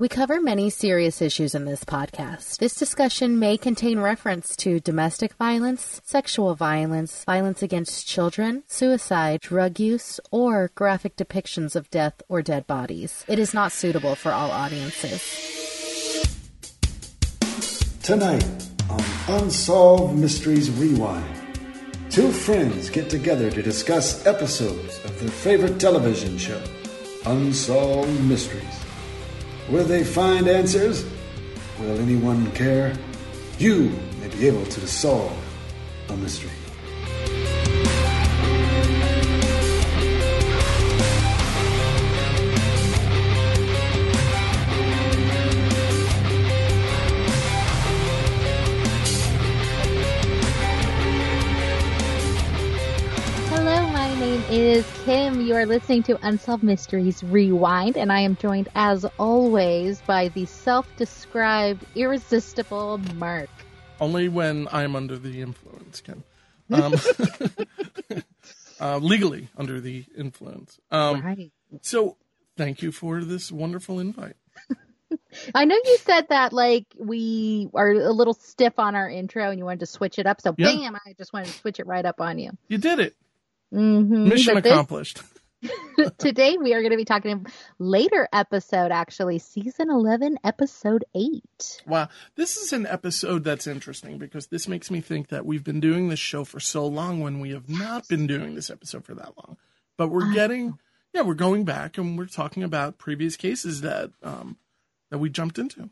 We cover many serious issues in this podcast. This discussion may contain reference to domestic violence, sexual violence, violence against children, suicide, drug use, or graphic depictions of death or dead bodies. It is not suitable for all audiences. Tonight on Unsolved Mysteries Rewind, two friends get together to discuss episodes of their favorite television show, Unsolved Mysteries. Will they find answers? Will anyone care? You may be able to solve a mystery. Name is Kim. You are listening to Unsolved Mysteries Rewind, and I am joined, as always, by the self described irresistible Mark. Only when I'm under the influence, Kim. Um, uh, legally under the influence. Um, Right. So, thank you for this wonderful invite. I know you said that, like, we are a little stiff on our intro and you wanted to switch it up, so Yeah. bam, I just wanted to switch it right up on you. You did it. Mm-hmm. Mission But this- accomplished. today we are going to be talking later episode, actually, season 11, episode 8. Wow. This is an episode that's interesting because this makes me think that we've been doing this show for so long when we have not been doing this episode for that long. But we're getting, yeah, we're going back and we're talking about previous cases that um, that we jumped into.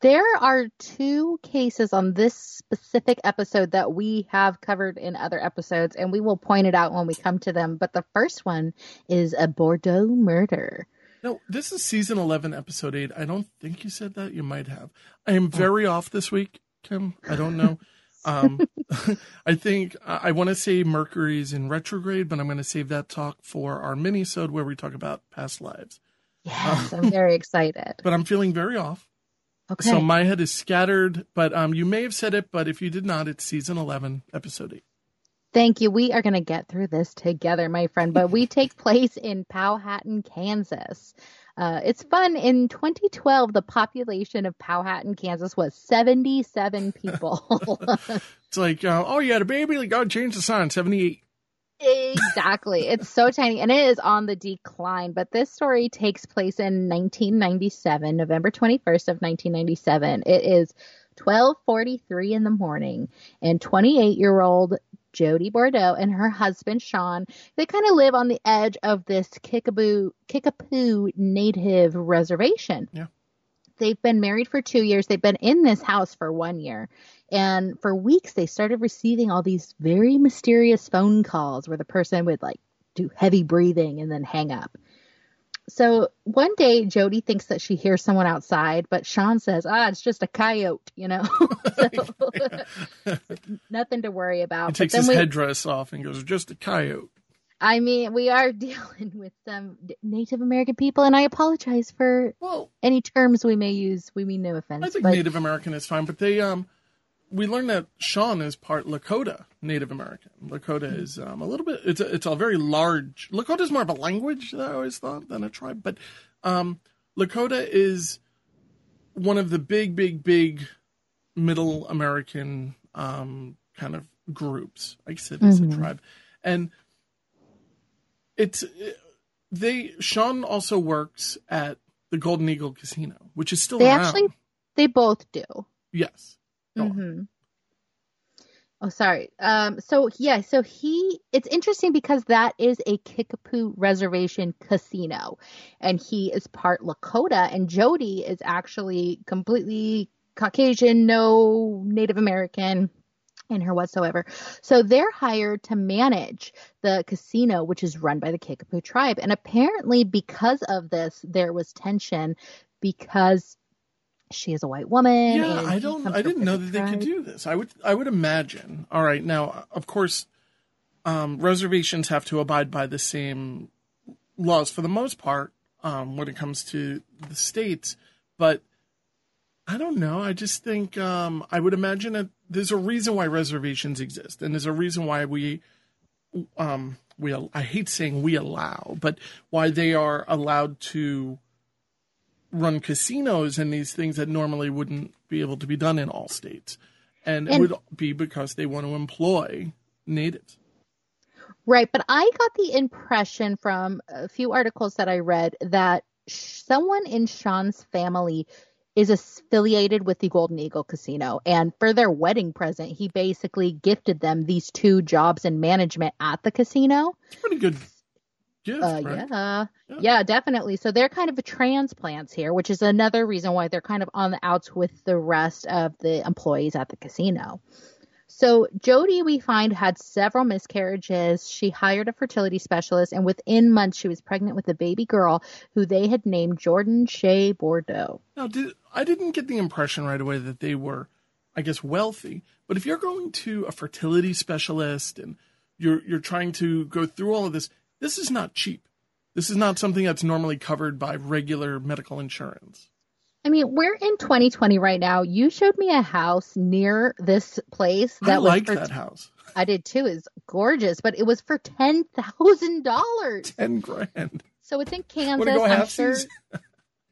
There are two cases on this specific episode that we have covered in other episodes, and we will point it out when we come to them. But the first one is a Bordeaux murder. No, this is season 11, episode 8. I don't think you said that. You might have. I am very off this week, Kim. I don't know. Um, I think I, want to say Mercury's in retrograde, but I'm going to save that talk for our mini-sode where we talk about past lives. Yes, I'm very excited. But I'm feeling very off. Okay. So my head is scattered, but um, you may have said it, but if you did not, it's season 11, episode 8. Thank you. We are going to get through this together, my friend. But we take place in Powhattan, Kansas. Uh, it's fun. In 2012, the population of Powhattan, Kansas was 77 people. It's like, uh, oh, you had a baby? Like, oh, change the sign, 78. Exactly. It's so tiny and it is on the decline. But this story takes place in 1997, November 21st of 1997. It is 12:43 in the morning, and 28-year-old Jody Bordeaux and her husband Sean, they kind of live on the edge of this Kickapoo Kickapoo Native reservation. Yeah. They've been married for two years. They've been in this house for one year. And for weeks, they started receiving all these very mysterious phone calls where the person would like do heavy breathing and then hang up. So one day, Jody thinks that she hears someone outside, but Sean says, ah, it's just a coyote, you know? so, nothing to worry about. He takes his we, headdress off and goes, just a coyote. I mean, we are dealing with some Native American people, and I apologize for Well, any terms we may use. We mean no offense. I think but Native American is fine, but they um we learned that Sean is part Lakota Native American. Lakota Hmm. is um, a little bit it's a, it's a very large Lakota is more of a language that I always thought than a tribe, but um Lakota is one of the big big big middle American um kind of groups. I said it is a tribe. And it's they Sean also works at the Golden Eagle Casino, which is still they around. actually, they both do. Yes. Go on. hmm Oh, sorry. Um, so yeah, so he, it's interesting because that is a Kickapoo reservation casino and he is part Lakota and Jody is actually completely Caucasian, no Native American in her whatsoever. So they're hired to manage the casino, which is run by the Kickapoo tribe. And apparently because of this, there was tension because she is a white woman. Yeah, I don't. I didn't know that they could do this. I would. I would imagine. All right. Now, of course, um, reservations have to abide by the same laws for the most part um, when it comes to the states, but I don't know. I just think um, I would imagine that there's a reason why reservations exist, and there's a reason why we um, we I hate saying we allow, but why they are allowed to run casinos and these things that normally wouldn't be able to be done in all states. And, and it would be because they want to employ natives. Right. But I got the impression from a few articles that I read that someone in Sean's family is affiliated with the Golden Eagle Casino. And for their wedding present, he basically gifted them these two jobs in management at the casino. It's pretty good gift, uh, right? yeah. yeah. yeah, definitely. So they're kind of transplants here, which is another reason why they're kind of on the outs with the rest of the employees at the casino. So Jody, we find, had several miscarriages. She hired a fertility specialist, and within months, she was pregnant with a baby girl who they had named Jordan Shea Bordeaux. Now, did, I didn't get the impression right away that they were, I guess, wealthy. But if you're going to a fertility specialist and you're you're trying to go through all of this, this is not cheap. This is not something that's normally covered by regular medical insurance. I mean, we're in 2020 right now. You showed me a house near this place that I like that house. I did too. It's gorgeous, but it was for ten thousand dollars. Ten grand. So it's in Kansas. Go I'm sure.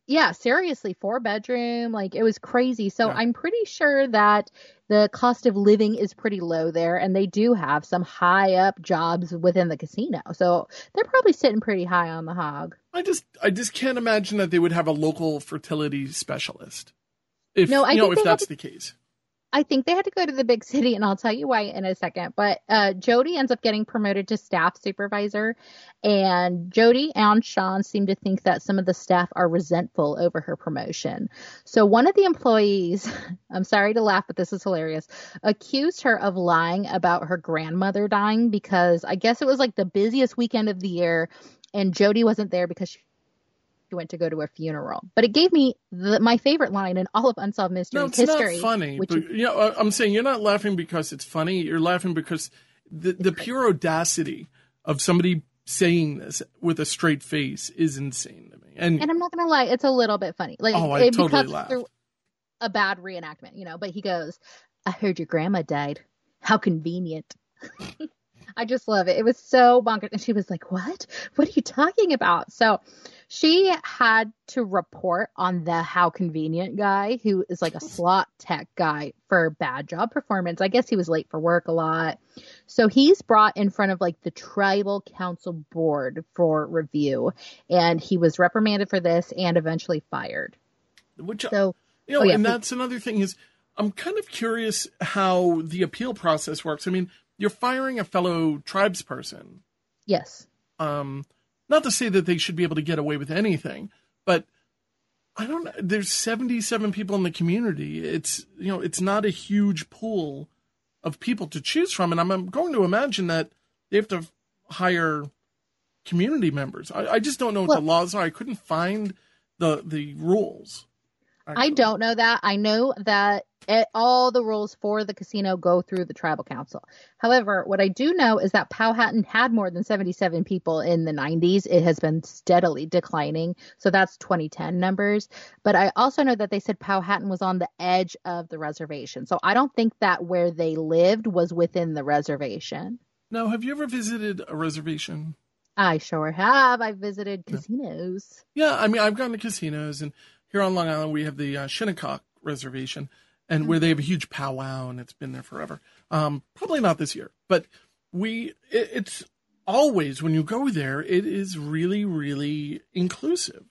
Yeah, seriously, four bedroom. Like it was crazy. So yeah. I'm pretty sure that the cost of living is pretty low there, and they do have some high up jobs within the casino. So they're probably sitting pretty high on the hog. I just I just can't imagine that they would have a local fertility specialist. If no, I you know if that's to, the case. I think they had to go to the big city, and I'll tell you why in a second. But uh, Jody ends up getting promoted to staff supervisor, and Jody and Sean seem to think that some of the staff are resentful over her promotion. So one of the employees, I'm sorry to laugh, but this is hilarious, accused her of lying about her grandmother dying because I guess it was like the busiest weekend of the year, and Jody wasn't there because she went to go to a funeral. But it gave me the, my favorite line in all of Unsolved Mysteries no, it's history. Not funny, which but you know, I'm saying you're not laughing because it's funny. You're laughing because the the pure audacity of somebody saying this with a straight face is insane to me. And and I'm not gonna lie, it's a little bit funny. Like oh, it, I totally laughed. Through a bad reenactment, you know. But he goes, "I heard your grandma died. How convenient." I just love it. It was so bonkers. And she was like, What? What are you talking about? So she had to report on the how convenient guy who is like a slot tech guy for bad job performance. I guess he was late for work a lot. So he's brought in front of like the tribal council board for review and he was reprimanded for this and eventually fired. Which so you know, oh, yeah. and that's another thing is I'm kind of curious how the appeal process works. I mean, you're firing a fellow tribesperson. Yes. Um, not to say that they should be able to get away with anything, but I don't know. There's 77 people in the community. It's you know, it's not a huge pool of people to choose from, and I'm, I'm going to imagine that they have to hire community members. I, I just don't know what well, the laws are. I couldn't find the the rules. I don't know that. I know that it, all the rules for the casino go through the tribal council. However, what I do know is that Powhattan had more than 77 people in the 90s. It has been steadily declining. So that's 2010 numbers. But I also know that they said Powhattan was on the edge of the reservation. So I don't think that where they lived was within the reservation. Now, have you ever visited a reservation? I sure have. I've visited casinos. Yeah, I mean, I've gone to casinos and here on Long Island, we have the uh, Shinnecock Reservation, and mm-hmm. where they have a huge powwow, and it's been there forever. Um, probably not this year, but we it, it's always when you go there, it is really, really inclusive.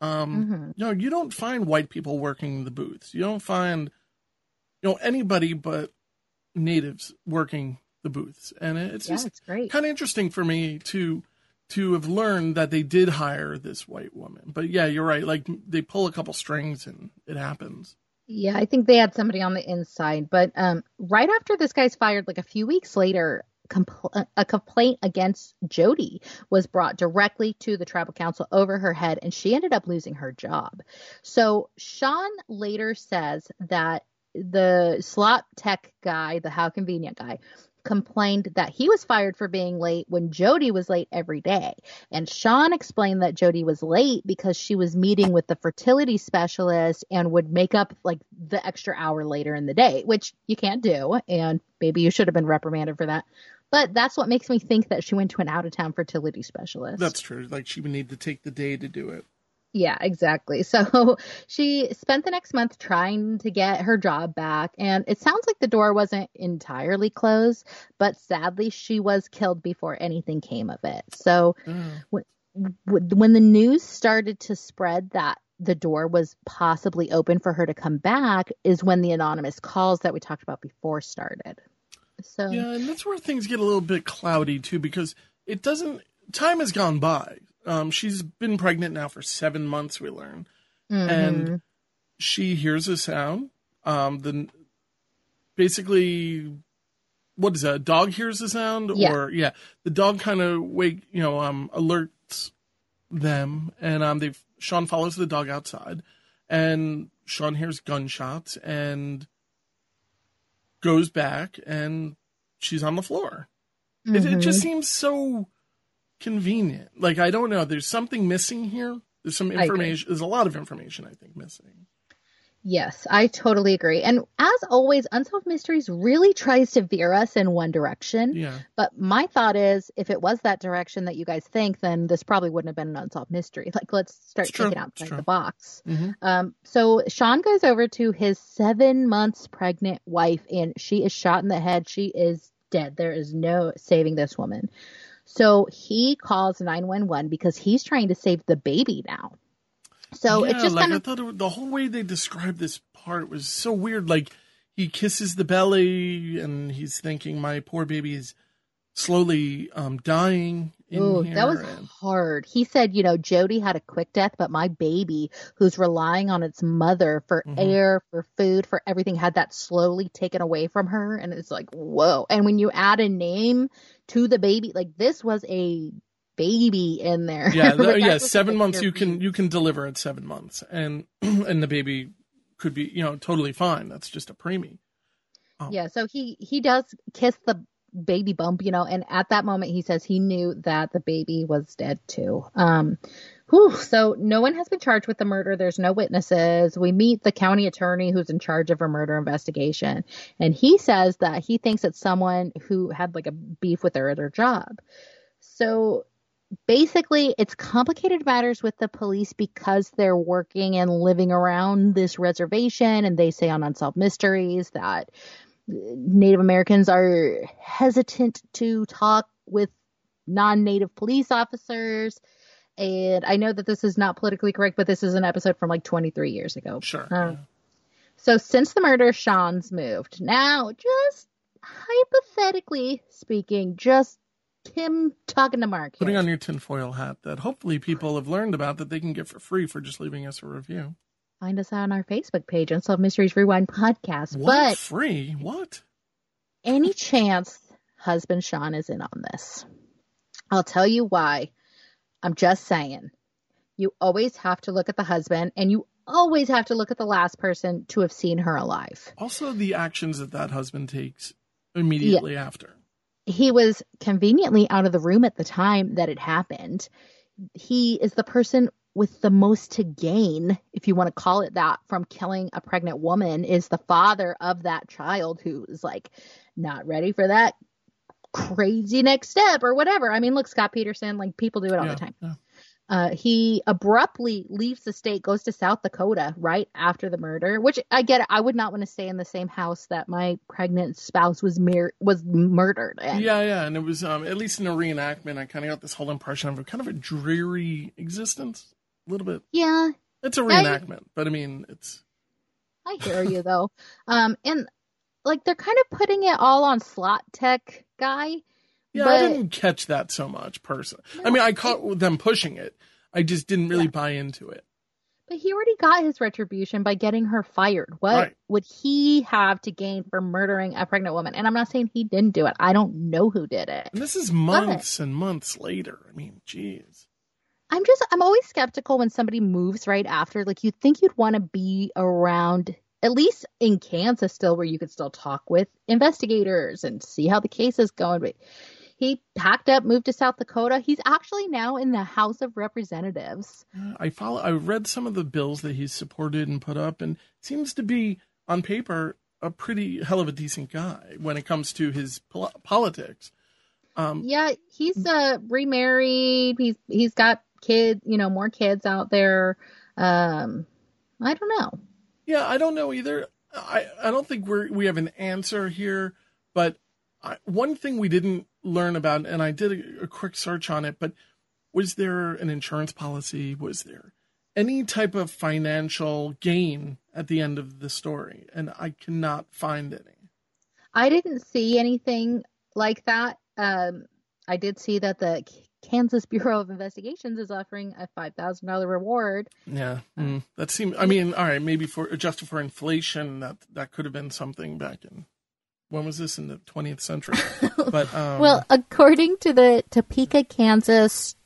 Um, mm-hmm. You know, you don't find white people working the booths. You don't find, you know, anybody but natives working the booths, and it's yeah, just kind of interesting for me to to have learned that they did hire this white woman. But yeah, you're right. Like they pull a couple strings and it happens. Yeah, I think they had somebody on the inside. But um, right after this guy's fired, like a few weeks later, compl- a complaint against Jody was brought directly to the tribal council over her head, and she ended up losing her job. So Sean later says that the slot tech guy, the how convenient guy, complained that he was fired for being late when Jody was late every day. And Sean explained that Jody was late because she was meeting with the fertility specialist and would make up like the extra hour later in the day, which you can't do. And maybe you should have been reprimanded for that. But that's what makes me think that she went to an out of town fertility specialist. That's true. Like she would need to take the day to do it. Yeah, exactly. So she spent the next month trying to get her job back, and it sounds like the door wasn't entirely closed, but sadly, she was killed before anything came of it. So mm. when, when the news started to spread that the door was possibly open for her to come back, is when the anonymous calls that we talked about before started. So Yeah, and that's where things get a little bit cloudy too, because it doesn't. Time has gone by. Um, she's been pregnant now for seven months. We learn, mhm. and she hears a sound. Um, the basically, what is that? A dog hears a sound, Yeah. or yeah, the dog kind of wake, you know, um, alerts them, and um, they Sean follows the dog outside, and Sean hears gunshots and goes back, and she's on the floor. It, it just Mhm. seems so convenient. Like I don't know. There's something missing here. There's some information. There's a lot of information I think missing. Yes, I totally agree. And as always, Unsolved Mysteries really tries to veer us in one direction. Yeah. But my thought is, if it was that direction that you guys think, then this probably wouldn't have been an unsolved mystery. Like, let's start It's true. thinking It's outside the box. Mhm. Um, so Sean goes over to his seven months pregnant wife, and she is shot in the head. She is dead. There is no saving this woman. So he calls 911 because he's trying to save the baby now. So yeah, it just like kind I of thought it, the whole way they described this part was so weird. Like he kisses the belly, and he's thinking, "My poor baby is slowly um, dying." In Ooh, that was and- hard. He said, you know, Jody had a quick death, but my baby, who's relying on its mother for Mhm. air, for food, for everything, had that slowly taken away from her. And it's like, whoa. And when you add a name to the baby, like this was a baby in there. yeah, the- yeah. Seven months, you can you can deliver at seven months, and and the baby could be you know totally fine. That's just a preemie. Oh. Yeah, so he he does kiss the baby bump, you know, and at that moment he says he knew that the baby was dead too. Um whew, so no one has been charged with the murder. There's no witnesses. We meet the county attorney who's in charge of a murder investigation, and he says that he thinks it's someone who had like a beef with her at her job. So basically it's complicated matters with the police because they're working and living around this reservation and they say on unsolved mysteries that Native Americans are hesitant to talk with non-native police officers and I know that this is not politically correct but this is an episode from like 23 years ago. Sure. Uh, so since the murder Sean's moved. Now just hypothetically speaking just him talking to Mark. Putting here. on your tinfoil hat that hopefully people have learned about that they can get for free for just leaving us a review. Find us on our Facebook page, Unsolved Mysteries Rewind Podcast. What But free? What? any chance husband Sean is in on this? I'll tell you why. I'm just saying. You always have to look at the husband and you always have to look at the last person to have seen her alive. Also, the actions that that husband takes immediately after. He was conveniently out of the room at the time that it happened. He is the person with the most to gain, if you want to call it that, from killing a pregnant woman is the father of that child who is like not ready for that crazy next step or whatever. I mean, look, Scott Peterson, like people do it all Yeah, the time. yeah. Uh, he abruptly leaves the state, goes to South Dakota right after the murder, which I get. It. I would not want to stay in the same house that my pregnant spouse was mir- was murdered in. Yeah, yeah, and it was um, at least in a reenactment. I kind of got this whole impression of a kind of a dreary existence, a little bit. yeah, It's a reenactment, but I mean, it's I hear you though. Um, and like they're kind of putting it all on Slot Tech guy. yeah. but I didn't catch that so much, personally. I mean, I caught them pushing it. I just didn't really Yeah. buy into it. But he already got his retribution by getting her fired. What Right. would he have to gain for murdering a pregnant woman? And I'm not saying he didn't do it. I don't know who did it. And this is months and months later. I mean, jeez. I'm just I'm always skeptical when somebody moves right after. Like you'd think you'd want to be around at least in Kansas still where you could still talk with investigators and see how the case is going. But he packed up, moved to South Dakota. He's actually now in the House of Representatives. I follow. I read some of the bills that he's supported and put up, and seems to be on paper a pretty hell of a decent guy when it comes to his pol- politics. Um, Yeah, he's uh remarried. He's he's got kid, you know, more kids out there. Um, I don't know. Yeah, I don't know either. I, I don't think we're we have an answer here, but I, one thing we didn't learn about, and I did a, a quick search on it, but was there an insurance policy? Was there any type of financial gain at the end of the story? And I cannot find any. I didn't see anything like that. Um, I did see that the Kansas Bureau of Investigations is offering a five thousand dollar reward. Yeah, mm, that seems. I mean, all right, maybe for adjusted for inflation, that that could have been something back in. When was this in the 20th century? But um, well, according to the Topeka, Kansas,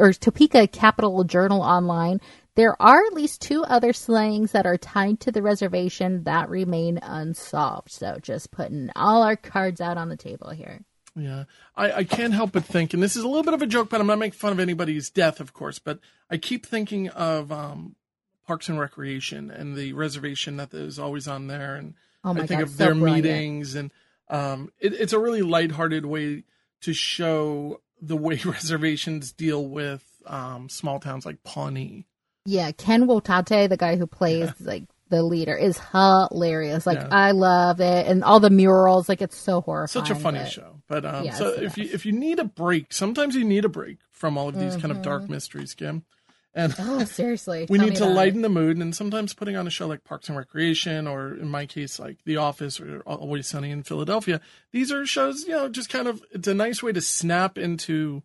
or Topeka Capital Journal Online, there are at least two other slayings that are tied to the reservation that remain unsolved. So just putting all our cards out on the table here. Yeah, I, I can't help but think, and this is a little bit of a joke, but I'm not making fun of anybody's death, of course. But I keep thinking of um, Parks and Recreation and the reservation that is always on there, and Oh I think God, of so their brilliant. meetings, and um, it, it's a really lighthearted way to show the way reservations deal with um, small towns like Pawnee. Yeah, Ken Hotate, the guy who plays like the leader, is hilarious. Like Yeah. I love it, and all the murals. Like it's so horrifying. Such a funny but- show. But um, Yeah, so if you if you need a break, sometimes you need a break from all of these kind of Mm-hmm. dark mysteries, Kim. And Oh, seriously. we tell need to about it. lighten the mood, and sometimes putting on a show like Parks and Recreation, or in my case, like The Office or Always Sunny in Philadelphia. These are shows, you know, just kind of it's a nice way to snap into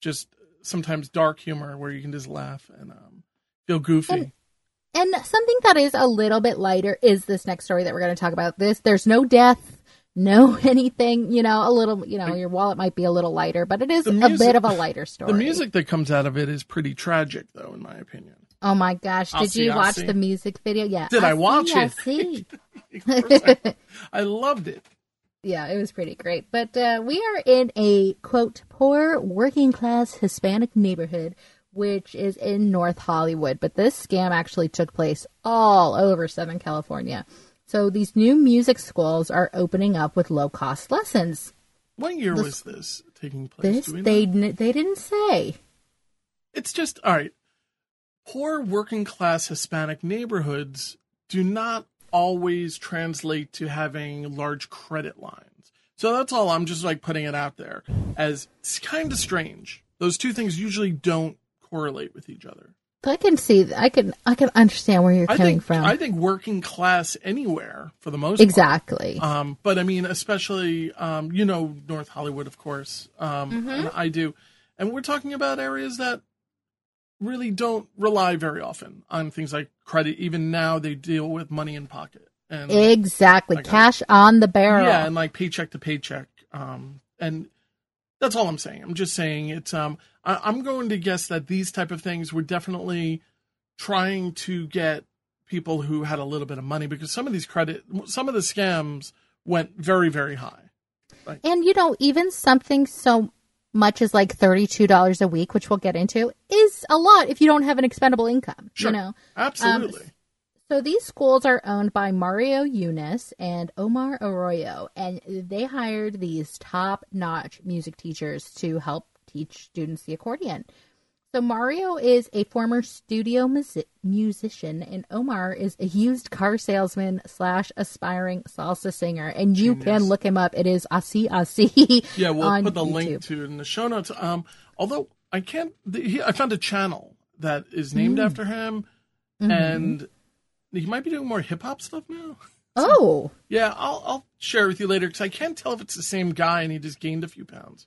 just sometimes dark humor where you can just laugh and um, feel goofy. And- And something that is a little bit lighter is this next story that we're going to talk about. This there's no death, no anything. You know, a little. You know, your wallet might be a little lighter, but it is The a bit of a lighter story. the music that comes out of it is pretty tragic, though, in my opinion. Oh my gosh! Did see, you watch the music video? Yeah. Did I watch see, I it? see. I, I loved it. Yeah, it was pretty great. But uh, we are in a quote poor working class Hispanic neighborhood, which is in North Hollywood. But this scam actually took place all over Southern California. So these new music schools are opening up with low cost lessons. What year was this taking place? This we know? they they didn't say. it's just all right. Poor working class Hispanic neighborhoods do not always translate to having large credit lines. So that's all. I'm just like putting it out there as it's kind of strange. Those two things usually don't correlate with each other. I can see. I can. I can understand where you're I coming think from. I think working class anywhere for the most part. exactly. Um, but I mean, especially, um, you know, North Hollywood, of course, um, Mm-hmm. and I do. And we're talking about areas that really don't rely very often on things like credit. Even now, they deal with money in pocket and exactly. Cash on the barrel. yeah, and like paycheck to paycheck. Um, and that's all I'm saying. I'm just saying it's. Um, I, I'm going to guess that these type of things were definitely trying to get people who had a little bit of money because some of these credit, some of the scams went very, very high. And you know, even something so much as like $32 a week, which we'll get into, is a lot if you don't have an expendable income, Sure. you know. Absolutely. Um, so these schools are owned by Mario Eunice and Omar Arroyo, and they hired these top-notch music teachers to help teach students the accordion. So Mario is a former studio musi- musician, and Omar is a used car salesman slash aspiring salsa singer. And you Genius. can look him up. It is Asi Asi. yeah, we'll put the YouTube. link to it in the show notes. Um, although I can't, the, he, I found a channel that is named Mm. after him, Mm-hmm. and he might be doing more hip hop stuff now. Oh, Yeah, I'll I'll share with you later because I can't tell if it's the same guy and he just gained a few pounds.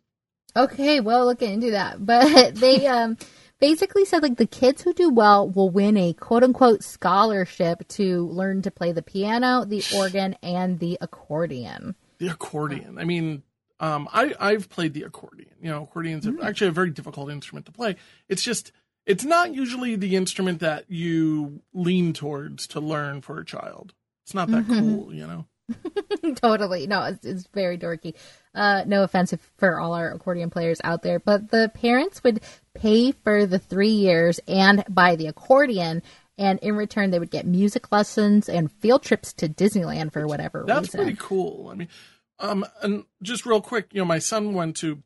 Okay, well, look into that. But they um basically said like the kids who do well will win a quote unquote scholarship to learn to play the piano, the organ, and the accordion. The accordion. I mean, um, I I've played the accordion. You know, accordion's Mm. actually a very difficult instrument to play. It's just it's not usually the instrument that you lean towards to learn for a child. It's not that Mm-hmm. cool, you know. totally. No, it's, it's very dorky. Uh, no offense if- for all our accordion players out there, but the parents would pay for the three years and buy the accordion. And in return, they would get music lessons and field trips to Disneyland for whatever reason. That's reason. pretty cool. I mean, um, and just real quick, you know, my son went to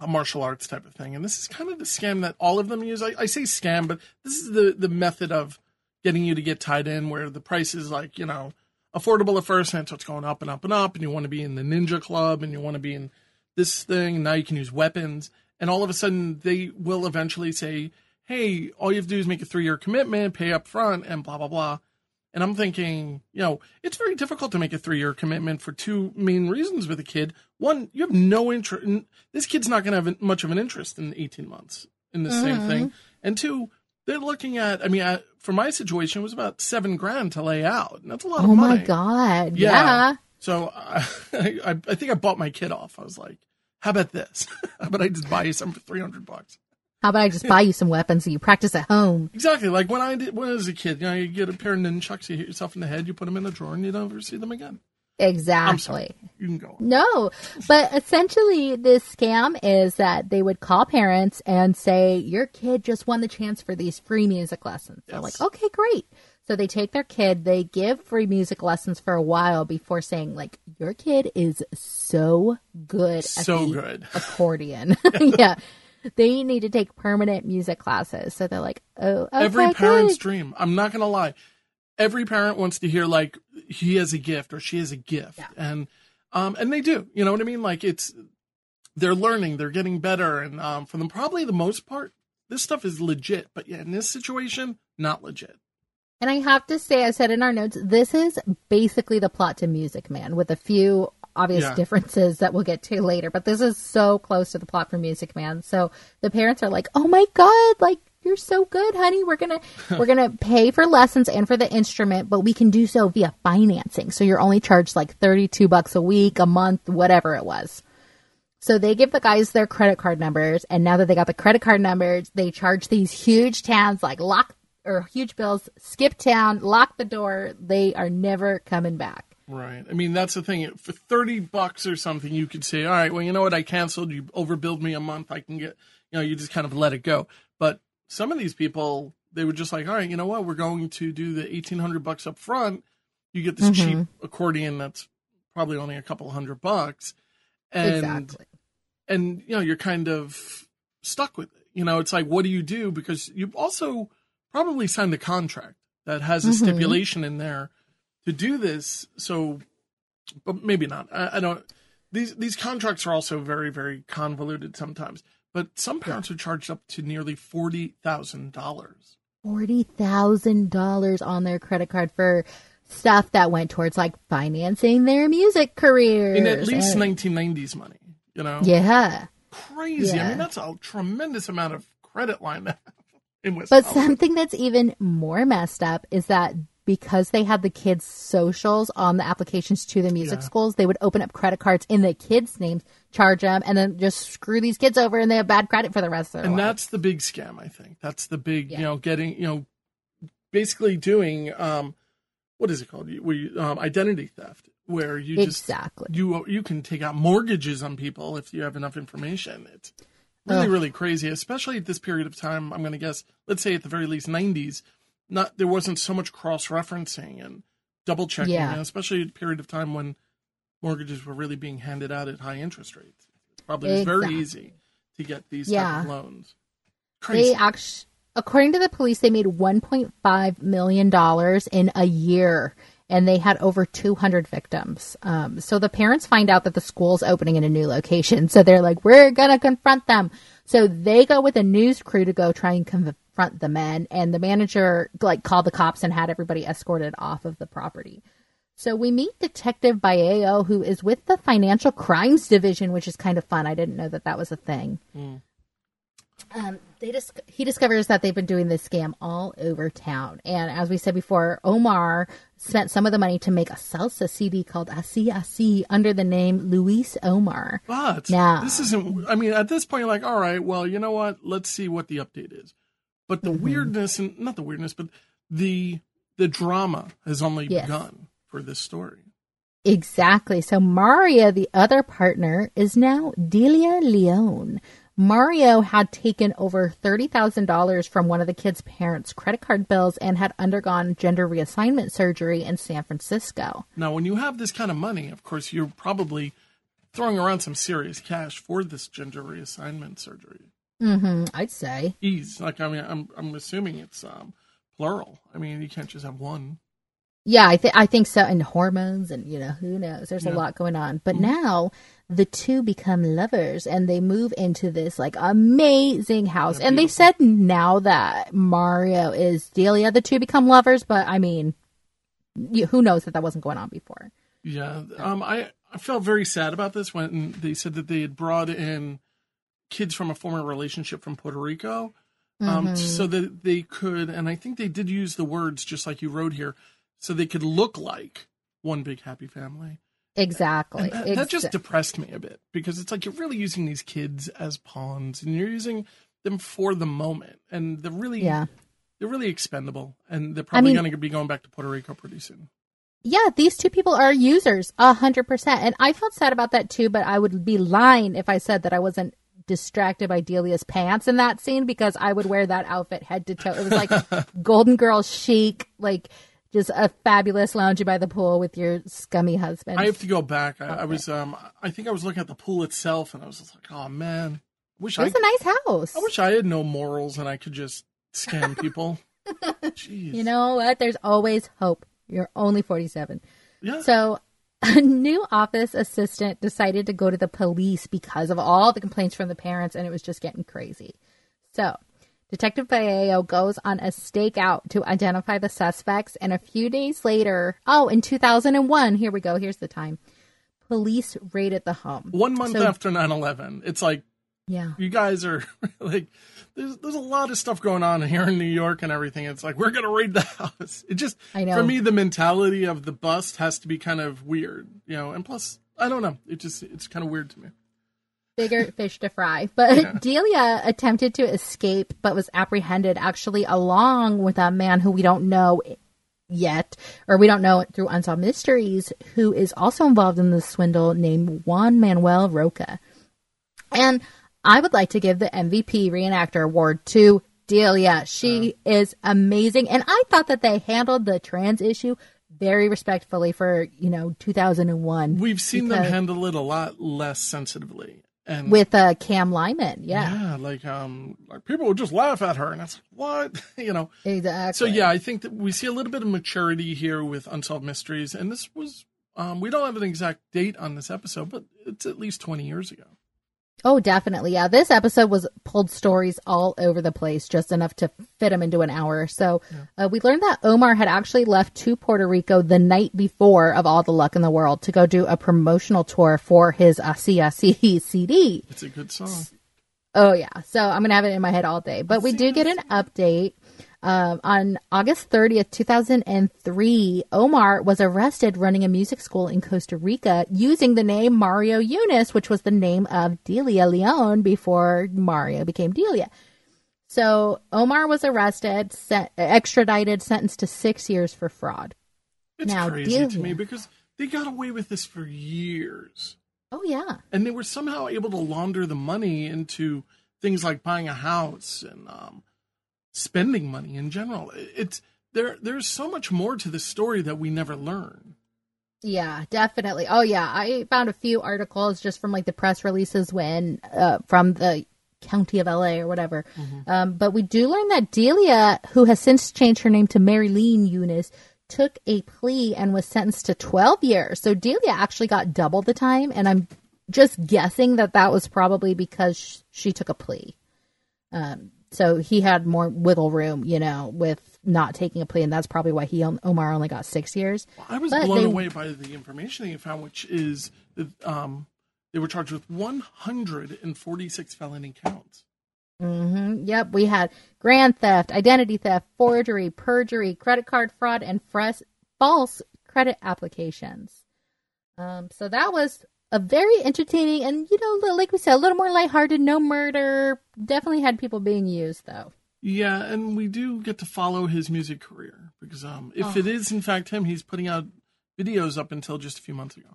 a martial arts type of thing. And this is kind of the scam that all of them use. I, I say scam, but this is the, the method of getting you to get tied in where the price is like, you know, affordable at first and so it's going up and up and up and you want to be in the ninja club and you want to be in this thing. Now you can use weapons. And all of a sudden they will eventually say, Hey, all you have to do is make a three year commitment, pay up front and blah, blah, blah. And I'm thinking, you know, it's very difficult to make a three year commitment for two main reasons with a kid. One, you have no interest. This kid's not going to have much of an interest in 18 months in the mm-hmm. same thing. And two, they're looking at, I mean, I, for my situation, it was about seven grand to lay out. And that's a lot oh of money. Oh my God. Yeah. yeah. So I, I, I think I bought my kid off. I was like, how about this? how about I just buy you some for 300 bucks? How about I just buy you some weapons so you practice at home? Exactly. Like when I did, when I was a kid, you know, you get a pair of nunchucks, you hit yourself in the head, you put them in the drawer, and you don't ever see them again. Exactly. You can go. On. No, but essentially, this scam is that they would call parents and say, Your kid just won the chance for these free music lessons. Yes. They're like, Okay, great. So they take their kid, they give free music lessons for a while before saying, like, Your kid is so good so good. accordion. yeah they need to take permanent music classes. So they're like, oh, okay, every parent's good. dream. I'm not gonna lie, every parent wants to hear like he has a gift or she has a gift, yeah. and um, and they do. You know what I mean? Like it's they're learning, they're getting better, and um, for them, probably the most part, this stuff is legit. But yeah, in this situation, not legit. And I have to say, I said in our notes, this is basically the plot to Music Man with a few obvious yeah. differences that we'll get to later. But this is so close to the plot for Music Man. So the parents are like, "Oh my god, like you're so good, honey. We're gonna we're gonna pay for lessons and for the instrument, but we can do so via financing. So you're only charged like thirty two bucks a week, a month, whatever it was." So they give the guys their credit card numbers, and now that they got the credit card numbers, they charge these huge towns like lock or huge bills, skip town, lock the door. They are never coming back. Right. I mean, that's the thing. For 30 bucks or something, you could say, all right, well, you know what? I canceled. You overbilled me a month. I can get, you know, you just kind of let it go. But some of these people, they were just like, all right, you know what? We're going to do the 1800 bucks up front. You get this mm-hmm. cheap accordion that's probably only a couple hundred bucks. And, exactly. And, you know, you're kind of stuck with it. You know, it's like, what do you do? Because you've also probably signed a contract that has a mm-hmm. stipulation in there to do this. So, but maybe not. I, I, don't. These these contracts are also very very convoluted sometimes. But some parents are charged up to nearly forty thousand dollars. Forty thousand dollars on their credit card for stuff that went towards like financing their music careers. In at least nineteen nineties money, you know. Yeah. Crazy. Yeah. I mean, that's a tremendous amount of credit line. In West but something that's even more messed up is that because they had the kids' socials on the applications to the music yeah. schools, they would open up credit cards in the kids' names, charge them, and then just screw these kids over, and they have bad credit for the rest of their And life. that's the big scam, I think. That's the big, yeah. you know, getting, you know, basically doing, um, what is it called? We um, identity theft, where you just exactly you you can take out mortgages on people if you have enough information. It's really Ugh. really crazy, especially at this period of time. I'm going to guess, let's say at the very least, 90s not there wasn't so much cross referencing and double checking, yeah. especially a period of time when mortgages were really being handed out at high interest rates. It probably was exactly. very easy to get these yeah. loans. Crazy. They actually, according to the police, they made 1.5 million dollars in a year. And they had over 200 victims. Um, so the parents find out that the school's opening in a new location. So they're like, we're going to confront them. So they go with a news crew to go try and confront the men and the manager like called the cops and had everybody escorted off of the property. So we meet Detective Baeo, who is with the Financial Crimes Division, which is kind of fun. I didn't know that that was a thing. Mm. Um, they dis- he discovers that they've been doing this scam all over town. And as we said before, Omar spent some of the money to make a salsa CD called Asi Asi under the name Luis Omar. But now, this isn't, I mean, at this point, you're like, all right, well, you know what? Let's see what the update is. But the mm-hmm. weirdness and not the weirdness, but the the drama has only yes. begun for this story. Exactly. So Maria, the other partner, is now Delia Leone. Mario had taken over $30,000 from one of the kids' parents' credit card bills and had undergone gender reassignment surgery in San Francisco. Now, when you have this kind of money, of course, you're probably throwing around some serious cash for this gender reassignment surgery. Mm-hmm. I'd say. Ease, like I mean, I'm I'm assuming it's um, plural. I mean, you can't just have one. Yeah, I think I think so. And hormones, and you know, who knows? There's a lot going on. But Mhm. now the two become lovers, and they move into this like amazing house. Yeah, and they said now that Mario is Delia, the two become lovers. But I mean, you, who knows that that wasn't going on before? Yeah, um, I I felt very sad about this when they said that they had brought in kids from a former relationship from Puerto Rico, um, Mhm. so that they could, and I think they did use the words just like you wrote here, so they could look like one big happy family. Exactly. That, that just depressed me a bit because it's like you're really using these kids as pawns, and you're using them for the moment, and they're really yeah. they're really expendable, and they're probably mean- going to be going back to Puerto Rico pretty soon. Yeah, these two people are users, a hundred percent. And I felt sad about that too, but I would be lying if I said that I wasn't distracted by Delia's pants in that scene because I would wear that outfit head to toe. It was like Golden Girl chic, like just a fabulous lounging by the pool with your scummy husband. I have to go back. I, I was, um, I think I was looking at the pool itself, and I was just like, "Oh man, wish it I, was a nice house. I wish I had no morals and I could just scam people." Jeez, You know what? There's always hope. You're only 47. yeah, So, a new office assistant decided to go to the police because of all the complaints from the parents, and it was just getting crazy. So, Detective Vallejo goes on a stakeout to identify the suspects, and a few days later, oh, in 2001, here we go, here's the time. Police raided the home. one month So- after 9-11, it's like Yeah. you guys are like, there's there's a lot of stuff going on here in New York and everything. It's like we're gonna raid the house. It just, I know. for me, the mentality of the bust has to be kind of weird, you know. And plus, I don't know, it just it's kind of weird to me. Bigger fish to fry. But Delia attempted to escape, but was apprehended actually along with a man who we don't know yet, or we don't know through Unsolved Mysteries, who is also involved in the swindle named Juan Manuel Roca. And I would like to give the MVP reenactor award to Delia. She is amazing. And I thought that they handled the trans issue very respectfully for, you know, 2001 We've seen them handle it a lot less sensitively, and with uh, Cam Lyman. Yeah, yeah, like um, like people would just laugh at her, and it's like, what, you know. exactly. So yeah, I think that we see a little bit of maturity here with Unsolved Mysteries, and this was um, we don't have an exact date on this episode, but it's at least twenty years ago. Oh, definitely. Yeah, this episode was pulled stories all over the place, just enough to fit them into an hour. So uh, we learned that Omar had actually left to Puerto Rico the night before of All the Luck in the World to go do a promotional tour for his Asi Asi CD. It's a good song. Oh yeah, so I'm gonna have it in my head all day. But we do get an update. Um, on August 30th, 2003, Omar was arrested running a music school in Costa Rica using the name Mario Eunice, which was the name of Delia Leon before Mario became Delia. So Omar was arrested, sent, extradited, sentenced to six years for fraud. It's Now, crazy to me because they got away with this for years, Oh yeah, and they were somehow able to launder the money into things like buying a house and um, spending money in general. It's there. There's so much more to the story that we never learn. Yeah, definitely. Oh yeah, I found a few articles just from like the press releases when uh, from the county of LA or whatever. Um, but we do learn that Delia, who has since changed her name to Marilyn Eunice, took a plea and was sentenced to 12 years. So Delia actually got double the time, and I'm just guessing that that was probably because she took a plea. Um, so he had more wiggle room, you know, with not taking a plea, and that's probably why he Omar only got six years. I was But blown they- away by the information that you found, which is that um, they were charged with 146 felony counts. hmm Yep, we had grand theft, identity theft, forgery, perjury, credit card fraud, and fres- false credit applications. Um, so that was a very entertaining and you know, like we said, a little more lighthearted, no murder. Definitely had people being used though. Yeah, and we do get to follow his music career because um, if Oh. it is in fact him, he's putting out videos up until just a few months ago.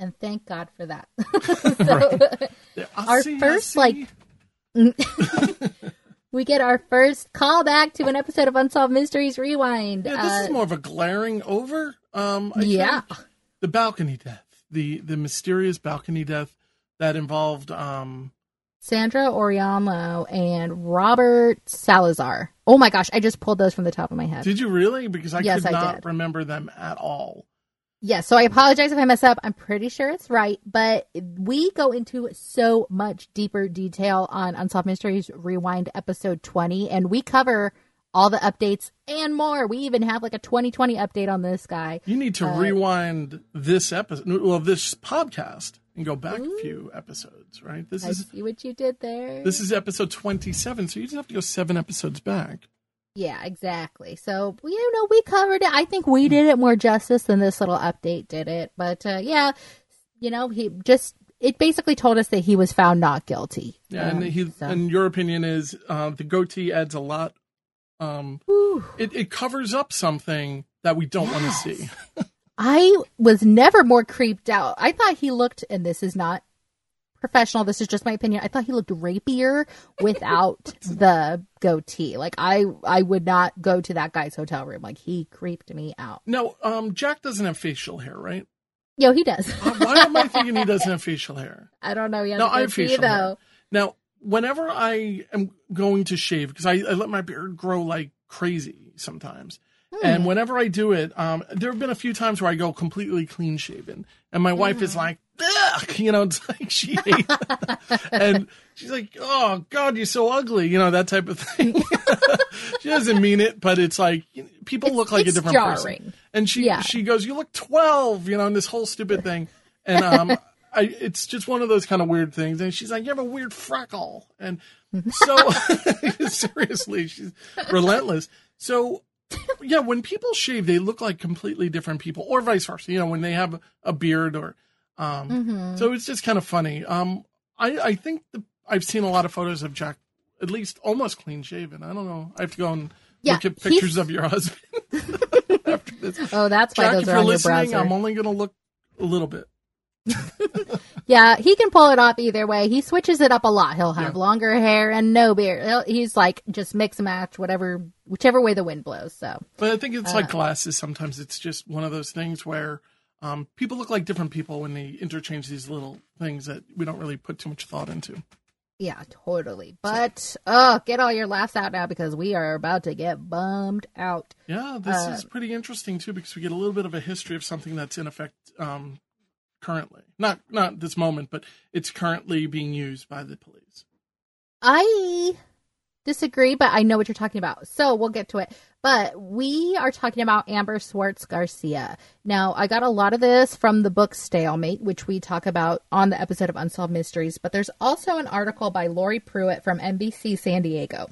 And thank God for that. Yeah, Our see, first, like, we get our first callback to an episode of Unsolved Mysteries Rewind. yeah, this Uh, is more of a glaring over. Um, I yeah. think. the balcony death. The the mysterious balcony death that involved um Sandra Oriano and Robert Salazar. Oh my gosh, I just pulled those from the top of my head. did you really because i Yes, could I not did. remember them at all Yeah, so I apologize if I mess up. I'm pretty sure it's right, but we go into so much deeper detail on Unsolved Mysteries Rewind episode 20, and we cover all the updates and more. We even have like a 2020 update on this guy. you need to Uh, rewind this episode well this podcast and go back a few episodes right this I is see what you did there. this is episode 27 so you just have to go seven episodes back Yeah, exactly. So you know, we covered it. I think we did it more justice than this little update did it. But uh, yeah, you know, he just it basically told us that he was found not guilty. yeah Um, and he so- and your opinion is uh the goatee adds a lot um it, it covers up something that we don't want to see I was never more creeped out. I thought he looked, and this is not professional. This is just my opinion. I thought he looked rapier without the goatee. Like I, I would not go to that guy's hotel room. Like he creeped me out. no um jack doesn't have facial hair right Yo, he does. Uh, why am i thinking he doesn't have facial hair I don't know. He has No, I have facial hair. Now, whenever I am going to shave, because I, I let my beard grow like crazy sometimes, Hmm. and whenever I do it, um, there have been a few times where I go completely clean shaven, and my wife is like, Ugh! you know, it's like she hates, and she's like, "Oh God, you're so ugly," you know, that type of thing. she doesn't mean it, but it's like you know, people It's- look like a different jarring. person, and she Yeah. she goes, "You look 12," you know, and this whole stupid thing, and um. I, it's just one of those kind of weird things. And she's like, You have a weird freckle. And so, seriously, she's relentless. So, yeah, when people shave, they look like completely different people, or vice versa. You know, when they have a beard, or um, Mhm. so it's just kind of funny. Um, I I think the, I've seen a lot of photos of Jack, at least almost clean shaven. I don't know. I have to go and Yeah, look at he's- pictures of your husband after this. Oh, that's why Jack, those if are you're on your listening, browser. I'm only going to look a little bit. Yeah, he can pull it off either way. He switches it up a lot. He'll have Yeah. longer hair and no beard. He'll, he's like just mix and match whatever, whichever way the wind blows. So But I think it's Uh. like glasses. Sometimes it's just one of those things where um, people look like different people when they interchange these little things that we don't really put too much thought into. yeah, totally. But oh, get all your laughs out now because we are about to get bummed out. Yeah, this Uh, is pretty interesting too because we get a little bit of a history of something that's in effect um, currently. Not not this moment, but it's currently being used by the police. I disagree, but I know what you're talking about. So we'll get to it. But we are talking about Amber Swartz Garcia. Now, I got a lot of this from the book Stalemate, which we talk about on the episode of Unsolved Mysteries, but there's also an article by Lori Pruitt from NBC San Diego.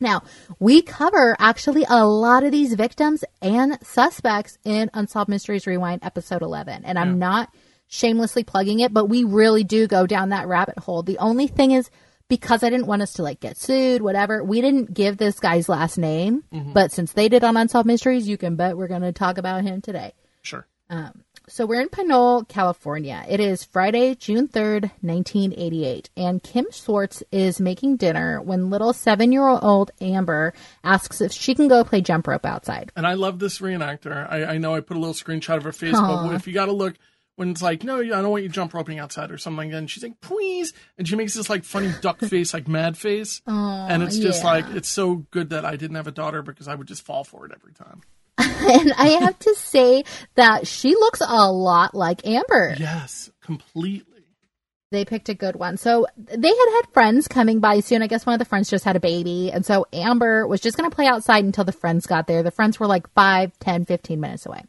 Now, we cover actually a lot of these victims and suspects in Unsolved Mysteries Rewind episode 11. And I'm not shamelessly plugging it, but we really do go down that rabbit hole. The only thing is, because I didn't want us to like get sued, whatever, we didn't give this guy's last name. But since they did on Unsolved Mysteries, you can bet we're going to talk about him today. Sure. Um, so we're in Pinole, California. It is Friday, June 3rd, 1988, and Kim Swartz is making dinner when little seven year old Amber asks if she can go play jump rope outside. And I love this reenactor. I, I know I put a little screenshot of her face, Aw. but if you got to look when it's like, no, I don't want you jump roping outside or something, and she's like, please, and she makes this like funny duck face, like mad face, and it's just yeah. like it's so good that I didn't have a daughter because I would just fall for it every time. and I have to say that she looks a lot like Amber. Yes, completely. They picked a good one. So they had had friends coming by soon. I guess one of the friends just had a baby. And so Amber was just going to play outside until the friends got there. The friends were like 5, 10, 15 minutes away.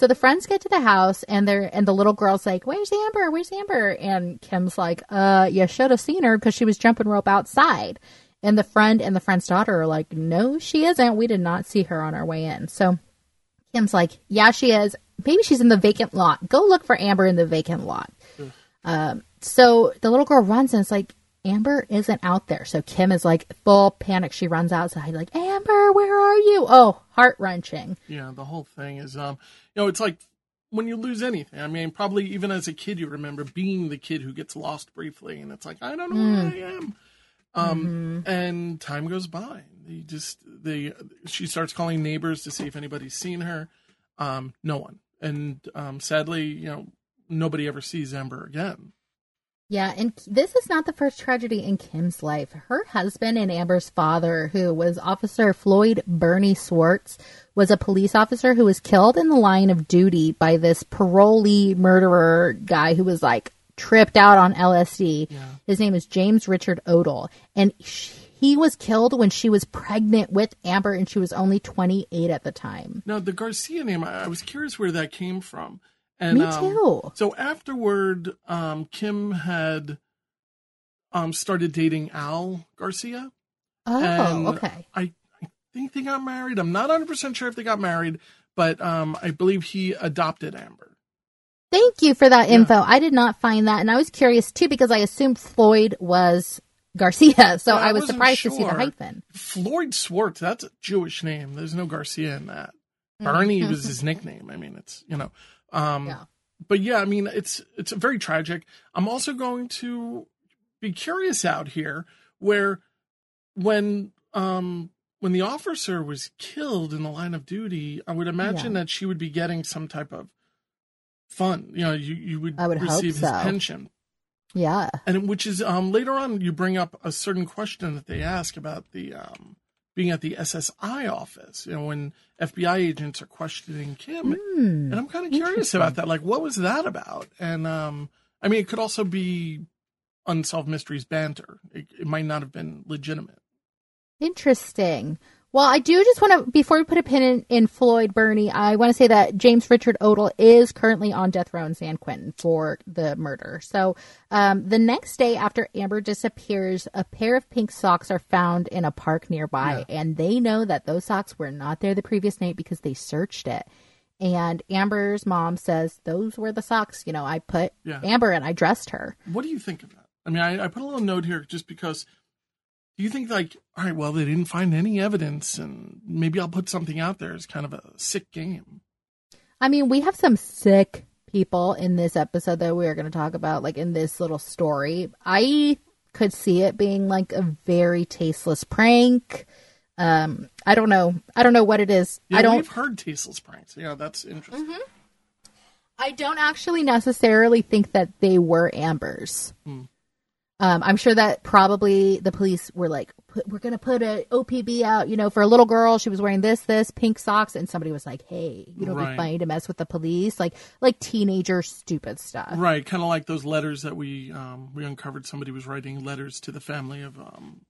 So the friends get to the house and they're, and the little girl's like, where's Amber? Where's Amber? And Kim's like, uh, you should have seen her because she was jumping rope outside. And the friend and the friend's daughter are like, no, she isn't. We did not see her on our way in. So Kim's like, yeah, she is. Maybe she's in the vacant lot. Go look for Amber in the vacant lot. Um, so the little girl runs and it's like, Amber isn't out there. So Kim is like full panic. She runs outside like, Amber, where are you? Oh, heart wrenching. Yeah, the whole thing is, um, you know, it's like when you lose anything. I mean, probably even as a kid, you remember being the kid who gets lost briefly, and it's like I don't know where I am. Um, and time goes by. They just they she starts calling neighbors to see if anybody's seen her. Um, no one. And um, sadly, you know, nobody ever sees Amber again. Yeah, and this is not the first tragedy in Kim's life. Her husband and Amber's father, who was Officer Floyd Bernie Swartz, was a police officer who was killed in the line of duty by this parolee murderer guy who was like tripped out on LSD. Yeah. His name is James Richard Odell, and he was killed when she was pregnant with Amber, and she was only 28 at the time. Now, the Garcia name, I, I was curious where that came from. And, Me um, too. so afterward, um, Kim had um, started dating Al Garcia. Oh, okay. I, I think they got married. I'm not 100% sure if they got married, but um, I believe he adopted Amber. Thank you for that Yeah. info. I did not find that, and I was curious too because I assumed Floyd was Garcia, so Yeah, I was surprised to see the hyphen. Floyd Swartz, that's a Jewish name. There's no Garcia in that. Bernie Mhm. was his nickname. I mean, it's, you know. Um, Yeah. But yeah, I mean, it's it's very tragic. I'm also going to be curious out here where when um when the officer was killed in the line of duty, I would imagine that she would be getting some type of fund. You know, you, you would, I would receive his pension. Yeah. And which is um later on you bring up a certain question that they ask about the um being at the SSI office, you know, when FBI agents are questioning Kim. Hmm. And I'm kind of curious about that. Like, what was that about? And um, I mean, it could also be unsolved mysteries banter. It, it might not have been legitimate. Interesting. Well, I do just want to, before we put a pin in, in Floyd Bernie, I want to say that James Richard Odell is currently on death row in San Quentin for the murder. So, um, the next day after Amber disappears, a pair of pink socks are found in a park nearby, and they know that those socks were not there the previous night because they searched it. And Amber's mom says, Those were the socks, you know, I put Yeah. Amber and I dressed her. What do you think of that? I mean, I, I put a little note here just because. Do you think like, all right, well, they didn't find any evidence, and maybe I'll put something out there as kind of a sick game. I mean, we have some sick people in this episode that we are going to talk about, like in this little story. I could see it being like a very tasteless prank. Um, I don't know. I don't know what it is. Yeah, I don't. We've heard tasteless pranks. Yeah, that's interesting. I don't actually necessarily think that they were Amber's. Hmm. Um, I'm sure that probably the police were like, "We're going to put an OPB out, you know, for a little girl. She was wearing this, this pink socks," and somebody was like, "Hey, you know, it'd Right. be funny to mess with the police, like like teenager stupid stuff." Right, kind of like those letters that we um, we uncovered. Somebody was writing letters to the family of um,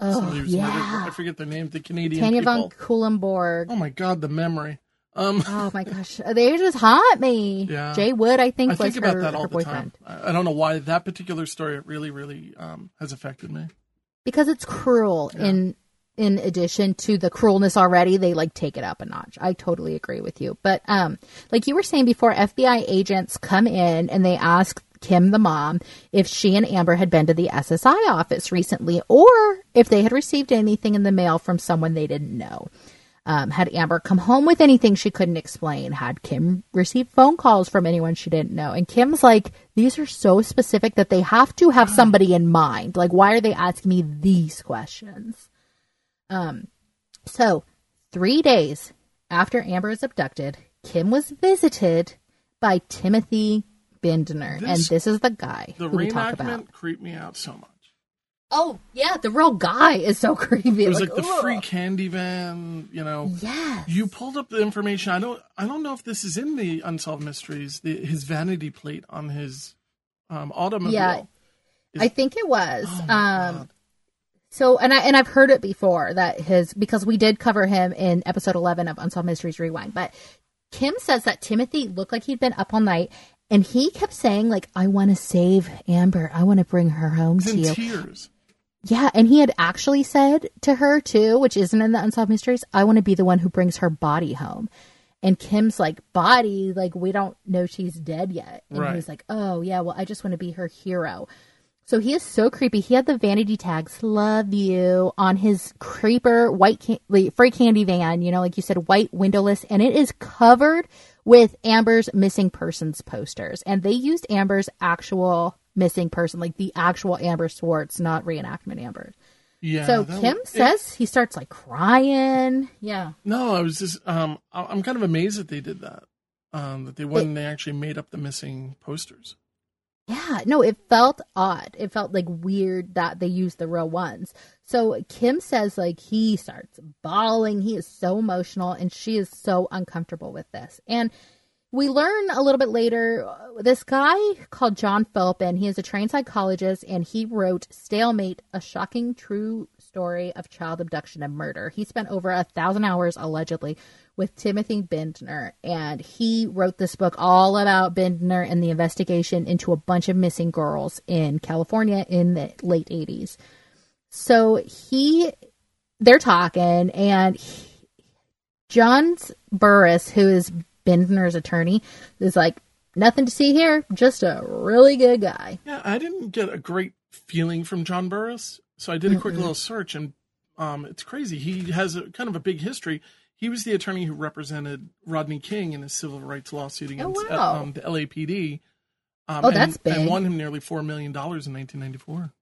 Oh was murdered. I forget their name. The Canadian Tanya people. von Kuhlenborg. Oh my god, the memory. Um, Oh my gosh, they just haunt me. Yeah. Jay Wood, I think, I was think about her, that all her the boyfriend time. I, I don't know why that particular story really, really um, has affected me. because it's cruel. Yeah. In in addition to the cruelness already, they like take it up a notch. I totally agree with you. But um, like you were saying before, FBI agents come in and they ask Kim, the mom, if she and Amber had been to the SSI office recently, or if they had received anything in the mail from someone they didn't know. Um, had Amber come home with anything she couldn't explain? Had Kim received phone calls from anyone she didn't know? And Kim's like, these are so specific that they have to have somebody in mind. Like, why are they asking me these questions? Um, so three days after Amber is abducted, Kim was visited by Timothy Bindner, and This- this is the guy The who we talk about. creeped me out so much. Oh yeah, the real guy is so creepy. It was like, the ugh. free candy van. You know, Yes. you pulled up the information. I don't. I don't know if this is in the unsolved mysteries. The, his vanity plate on his um, automobile. Yeah, is- I think it was. Oh um, so and I and I've heard it before that his because we did cover him in episode eleven of Unsolved Mysteries Rewind. But Kim says that Timothy looked like he'd been up all night, and he kept saying like, "I want to save Amber. I want to bring her home He's to you." tears. Yeah, and he had actually said to her too, which isn't in the Unsolved Mysteries, I want to be the one who brings her body home. And Kim's like, body, like we don't know she's dead yet. And Right. he's like, oh yeah, well I just want to be her hero. So he is so creepy. He had the vanity tags "Love you" on his creeper white can- like, freight candy van. You know, like you said, white windowless, and it is covered with Amber's missing persons posters. And they used Amber's actual missing person, like the actual Amber Swartz, not reenactment Amber. Yeah. so that Kim says he starts like crying. Yeah. No, I was just um I- I'm kind of amazed that they did that. um, that they went and they actually made up the missing posters. Yeah, no, it felt odd. It felt like weird that they used the real ones. So Kim says like he starts bawling. He is so emotional and she is so uncomfortable with this. And we learn a little bit later uh, this guy called John Philpin, he is a trained psychologist and he wrote Stalemate, a shocking true story of child abduction and murder. He spent over a thousand hours allegedly with Timothy Bindner, and he wrote this book all about Bindner and the investigation into a bunch of missing girls in California in the late 80s. So he, they're talking, and he, John's Burris, who is Bindner's attorney, is like, nothing to see here, just a really good guy. Yeah, I didn't get a great feeling from John Burris, so I did a quick Mm-mm. little search, and um, it's crazy. He has a kind of a big history. He was the attorney who represented Rodney King in his civil rights lawsuit against Oh, wow. um, the LAPD. Um, Oh, that's and, big. And won him nearly $4 million in 1994.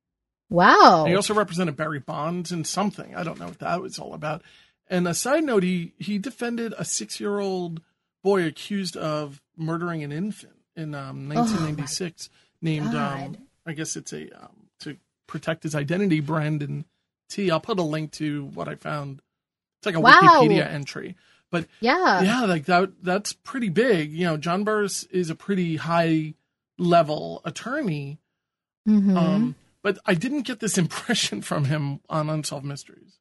Wow. He also represented Barry Bonds in something. I don't know what that was all about. And a side note, he, he defended a six year old boy accused of murdering an infant in um, 1996, named, um, I guess it's a, um, to protect his identity, Brandon T. I'll put a link to what I found. It's like a Wow. Wikipedia entry. But yeah. yeah, like that, that's pretty big. You know, John Burris is a pretty high level attorney. Mhm. Um, but I didn't get this impression from him on Unsolved Mysteries.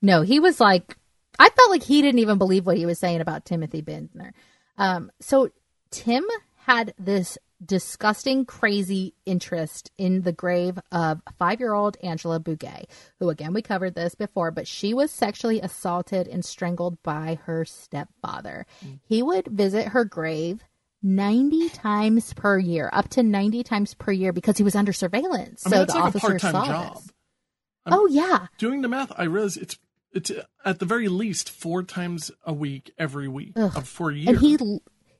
No, he was like, I felt like he didn't even believe what he was saying about Timothy Bindner. Um, so Tim had this disgusting, crazy interest in the grave of five year old Angela Bugay, who, again, we covered this before, but she was sexually assaulted and strangled by her stepfather. He would visit her grave 90 times per year, up to 90 times per year, because he was under surveillance. I so mean, that's the like a officer part-time saw job. this. I'm- Oh, yeah. Doing the math, I realize it's it's at the very least four times a week every week Ugh. of for a year. and he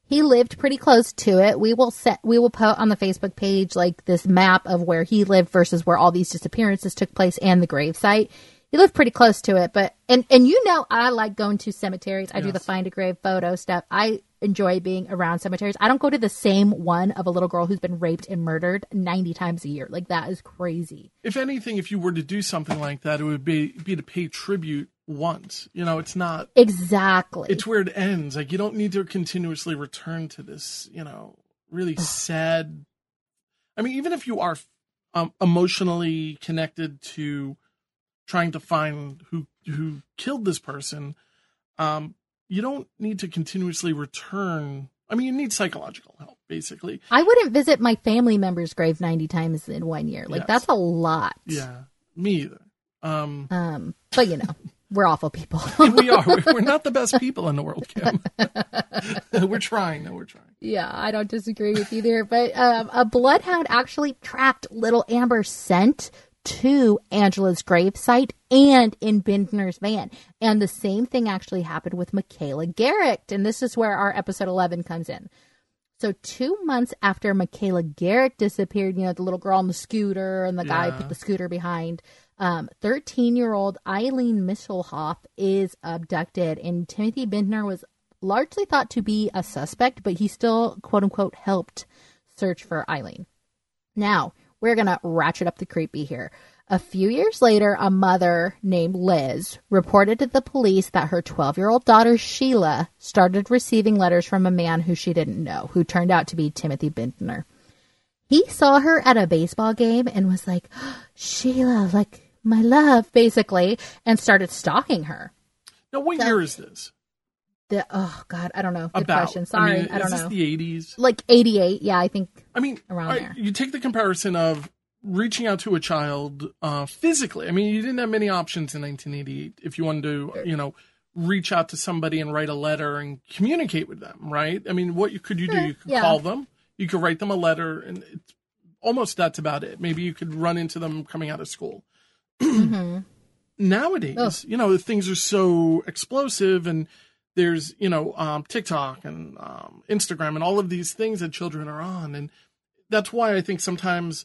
he lived pretty close to it. We will set we will put on the Facebook page like this map of where he lived versus where all these disappearances took place and the gravesite. He lived pretty close to it, but and and you know I like going to cemeteries. I do the find a grave photo stuff. I enjoy being around cemeteries. I don't go to the same one of a little girl who's been raped and murdered 90 times a year. Like that is crazy. if anything, if you were to do something like that, it would be be to pay tribute once. You know, it's not. Exactly. It's where it ends. Like you don't need to continuously return to this. You know, really sad. I mean, even if you are um, emotionally connected to trying to find who who killed this person, um, you don't need to continuously return. I mean, you need psychological help, basically. I wouldn't visit my family member's grave 90 times in one year. Like Yes. that's a lot. Yeah, me either. Um, Um, but you know, we're awful people. we are. We're, not the best people in the world, Kim. we're trying. No, we're trying. yeah, I don't disagree with you there. But um, a bloodhound actually tracked little Amber's scent to Angela's gravesite and in Bindner's van. And the same thing actually happened with Michaela Garrett. And this is where our episode 11 comes in. So two months after Michaela Garrett disappeared, you know, the little girl on the scooter and the guy Yeah. put the scooter behind, um, 13-year-old Ilene Misheloff is abducted, and Timothy Bindner was largely thought to be a suspect, but he still, quote unquote, helped search for Ilene. Now, we're going to ratchet up the creepy here. A few years later, a mother named Liz reported to the police that her 12 year old daughter Sheila started receiving letters from a man who she didn't know, who turned out to be Timothy Bindner. He saw her at a baseball game and was like, Sheila, like my love, basically, and started stalking her. Now, what year is this? The, oh, God, I don't know. Good About. question. Sorry, I, mean, don't is this know. the 80s? like 88, yeah, I think. I mean, Around right, there. you take the comparison of reaching out to a child uh, physically. I mean, you didn't have many options in 1988 if you wanted to, you know, reach out to somebody and write a letter and communicate with them, right? I mean, what you, could you do? You could yeah. call them, you could write them a letter, and it's almost that's about it. Maybe you could run into them coming out of school. hmm nowadays, Oh. you know, things are so explosive and there's, you know, um, TikTok and um, Instagram and all of these things that children are on. And that's why I think sometimes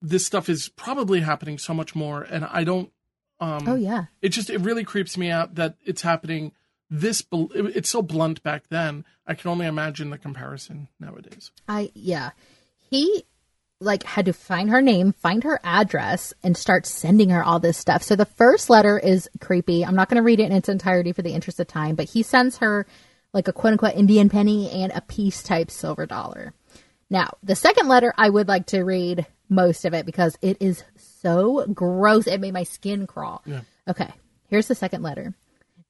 this stuff is probably happening so much more. And I don't, um, Oh, yeah. it just, it really creeps me out that it's happening this it's so blunt back then. I can only imagine the comparison nowadays. I yeah. He like had to find her name, find her address, and start sending her all this stuff. So the first letter is creepy. I'm not going to read it in its entirety for the interest of time, but he sends her like a quote unquote Indian penny and a peace type silver dollar. Now, the second letter, I would like to read most of it because it is so gross. It made my skin crawl. Yeah. Okay, here's the second letter.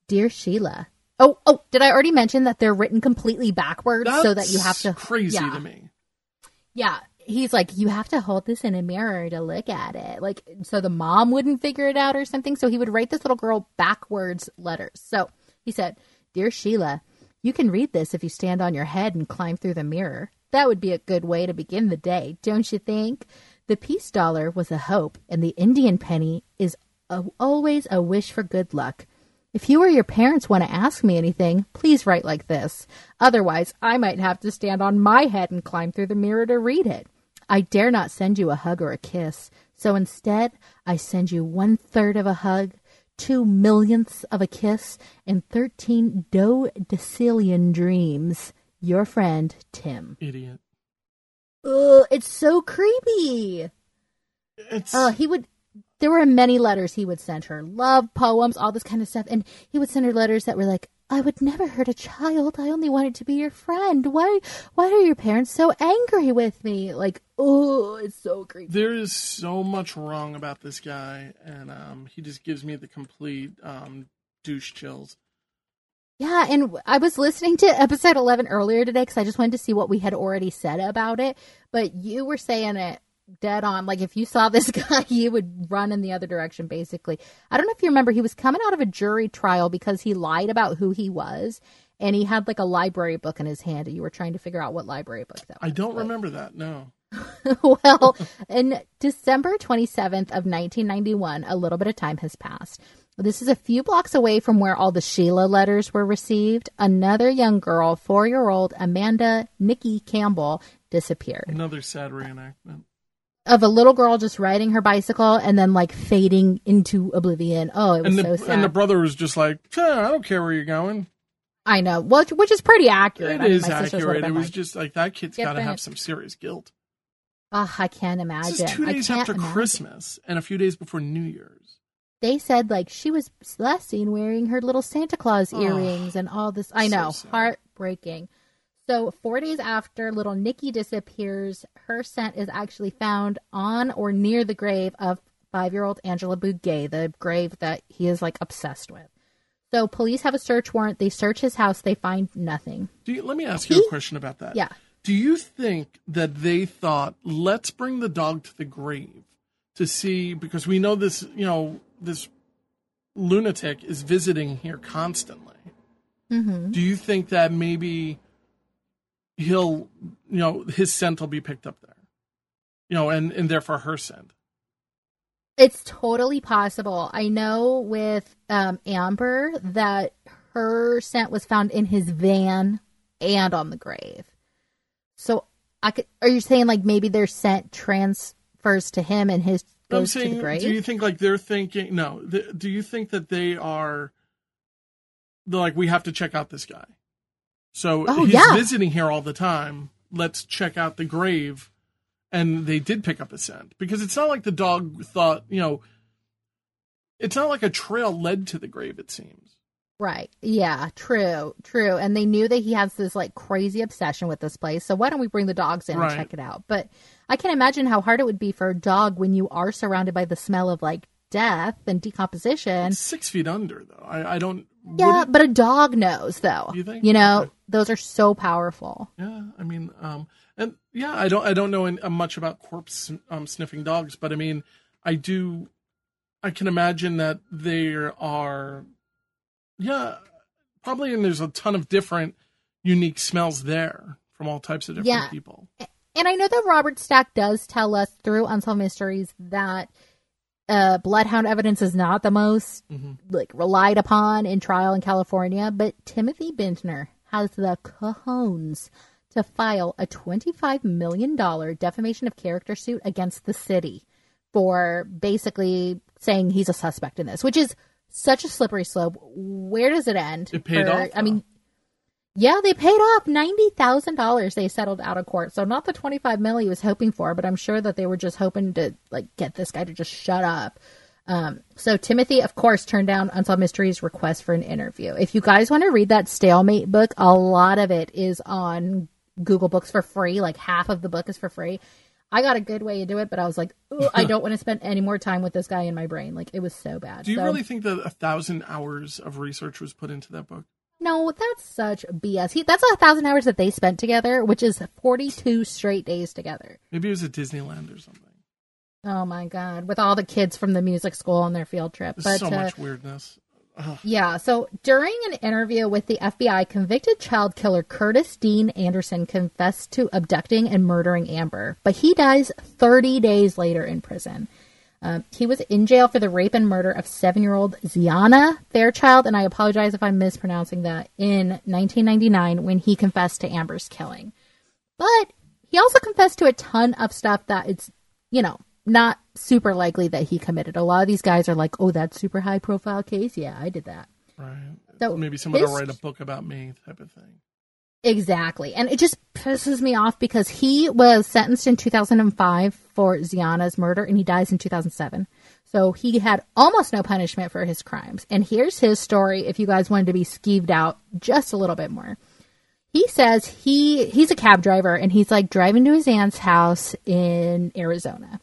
Dear Sheila. Oh, oh, did I already mention that they're written completely backwards so that you have to crazy yeah. to me. Yeah. He's like, you have to hold this in a mirror to look at it. Like, so the mom wouldn't figure it out or something. So he would write this little girl backwards letters. So he said, Dear Sheila, you can read this if you stand on your head and climb through the mirror. That would be a good way to begin the day, don't you think? The peace dollar was a hope, and the Indian penny is a, always a wish for good luck. If you or your parents want to ask me anything, please write like this. Otherwise, I might have to stand on my head and climb through the mirror to read it. I dare not send you a hug or a kiss, so instead, I send you one third of a hug, two millionths of a kiss, and thirteen dodecillion dreams. Your friend, Tim. Idiot. Ugh, it's so creepy. It's Oh, he would. There were many letters he would send her, love poems, all this kind of stuff, and he would send her letters that were like, "I would never hurt a child. I only wanted to be your friend. Why? Why are your parents so angry with me? Like, oh, it's so creepy." there is so much wrong about this guy, and um, he just gives me the complete um, douche chills. Yeah, and I was listening to episode eleven earlier today because I just wanted to see what we had already said about it. But you were saying it dead on. Like if you saw this guy, you would run in the other direction. Basically, I don't know if you remember, he was coming out of a jury trial because he lied about who he was, and he had like a library book in his hand, and you were trying to figure out what library book that. was. I don't But- remember that. No. well, in December 27th of 1991, a little bit of time has passed. This is a few blocks away from where all the Sheila letters were received. Another young girl, four-year-old Amanda Nikki Campbell, disappeared. Another sad reenactment. Of a little girl just riding her bicycle and then like fading into oblivion. Oh, it was the so sad. and the brother was just like, I don't care where you're going. I know, well, which is pretty accurate. It I mean, is my sisters would've accurate. It was like, just like that kid's got to have some serious guilt. "Ugh, I can't imagine. This is two days after imagine. Christmas and a few days before New Year's. they said like she was last seen wearing her little Santa Claus Oh, earrings and all this. I know, sad. heartbreaking. So four days after little Nikki disappears, her scent is actually found on or near the grave of five-year-old Angela Bugay, the grave that he is like obsessed with. So police have a search warrant. They search his house. They find nothing. Do you, let me ask you a question about that. Yeah. Do you think that they thought, let's bring the dog to the grave to see, because we know this, you know, this lunatic is visiting here constantly. Mm-hmm. Do you think that maybe he'll, you know, his scent will be picked up there? You know, and, and therefore her scent. It's totally possible. I know with um, Amber that her scent was found in his van and on the grave. So I could. Are you saying like maybe their scent transfers to him and his I'm goes to saying, the grave? do you think like they're thinking? No. Th- do you think that they are? They're like, we have to check out this guy. So Oh, he's yeah. visiting here all the time. Let's check out the grave, and they did pick up a scent because it's not like the dog thought. You know, it's not like a trail led to the grave. It seems. Right. Yeah, true, true. And they knew that he has this like crazy obsession with this place. So why don't we bring the dogs in Right. and check it out? But I can imagine how hard it would be for a dog when you are surrounded by the smell of like death and decomposition. It's six feet under though. I, I don't. Yeah, but a dog knows though. You think? You know, Okay. those are so powerful. Yeah, I mean, um, and yeah, I don't, I don't know any, uh, much about corpse um, sniffing dogs, but I mean, I do, I can imagine that there are, yeah, probably, and there's a ton of different unique smells there from all types of different Yeah. people. And I know that Robert Stack does tell us through Unsolved Mysteries that uh, bloodhound evidence is not the most hmm like relied upon in trial in California, but Timothy Bindner has the cojones to file a $25 million defamation of character suit against the city for basically saying he's a suspect in this, which is such a slippery slope. Where does it end? It paid for- off, I mean, yeah, they paid off ninety thousand dollars. They settled out of court, so not the twenty five mil he was hoping for, but I'm sure that they were just hoping to like get this guy to just shut up. Um, so Timothy, of course, turned down Unsolved Mysteries' request for an interview. If you guys want to read that stalemate book, a lot of it is on Google Books for free. Like half of the book is for free. I got a good way to do it, but I was like, I don't want to spend any more time with this guy in my brain. Like it was so bad. Do you So- really think that a thousand hours of research was put into that book? No, that's such BS. He, that's a thousand hours that they spent together, which is 42 straight days together. Maybe it was at Disneyland or something. Oh my God. With all the kids from the music school on their field trip. There's But so uh, much weirdness. Ugh. yeah, so during an interview with the FBI, convicted child killer Curtis Dean Anderson confessed to abducting and murdering Amber, but he dies 30 days later in prison. Um, he was in jail for the rape and murder of seven year old Xiana Fairchild, and I apologize if I'm mispronouncing that, in 1999 when he confessed to Amber's killing. But he also confessed to a ton of stuff that it's, you know, not super likely that he committed. A lot of these guys are like, oh, that's super high profile case. Yeah, I did that. Right. So Maybe someone will write a book about me, type of thing. Exactly. And it just pisses me off because he was sentenced in 2005 for Xiana's murder and he dies in 2007. So he had almost no punishment for his crimes. And here's his story if you guys wanted to be skeeved out just a little bit more. He says he he's a cab driver and he's like driving to his aunt's house in Arizona.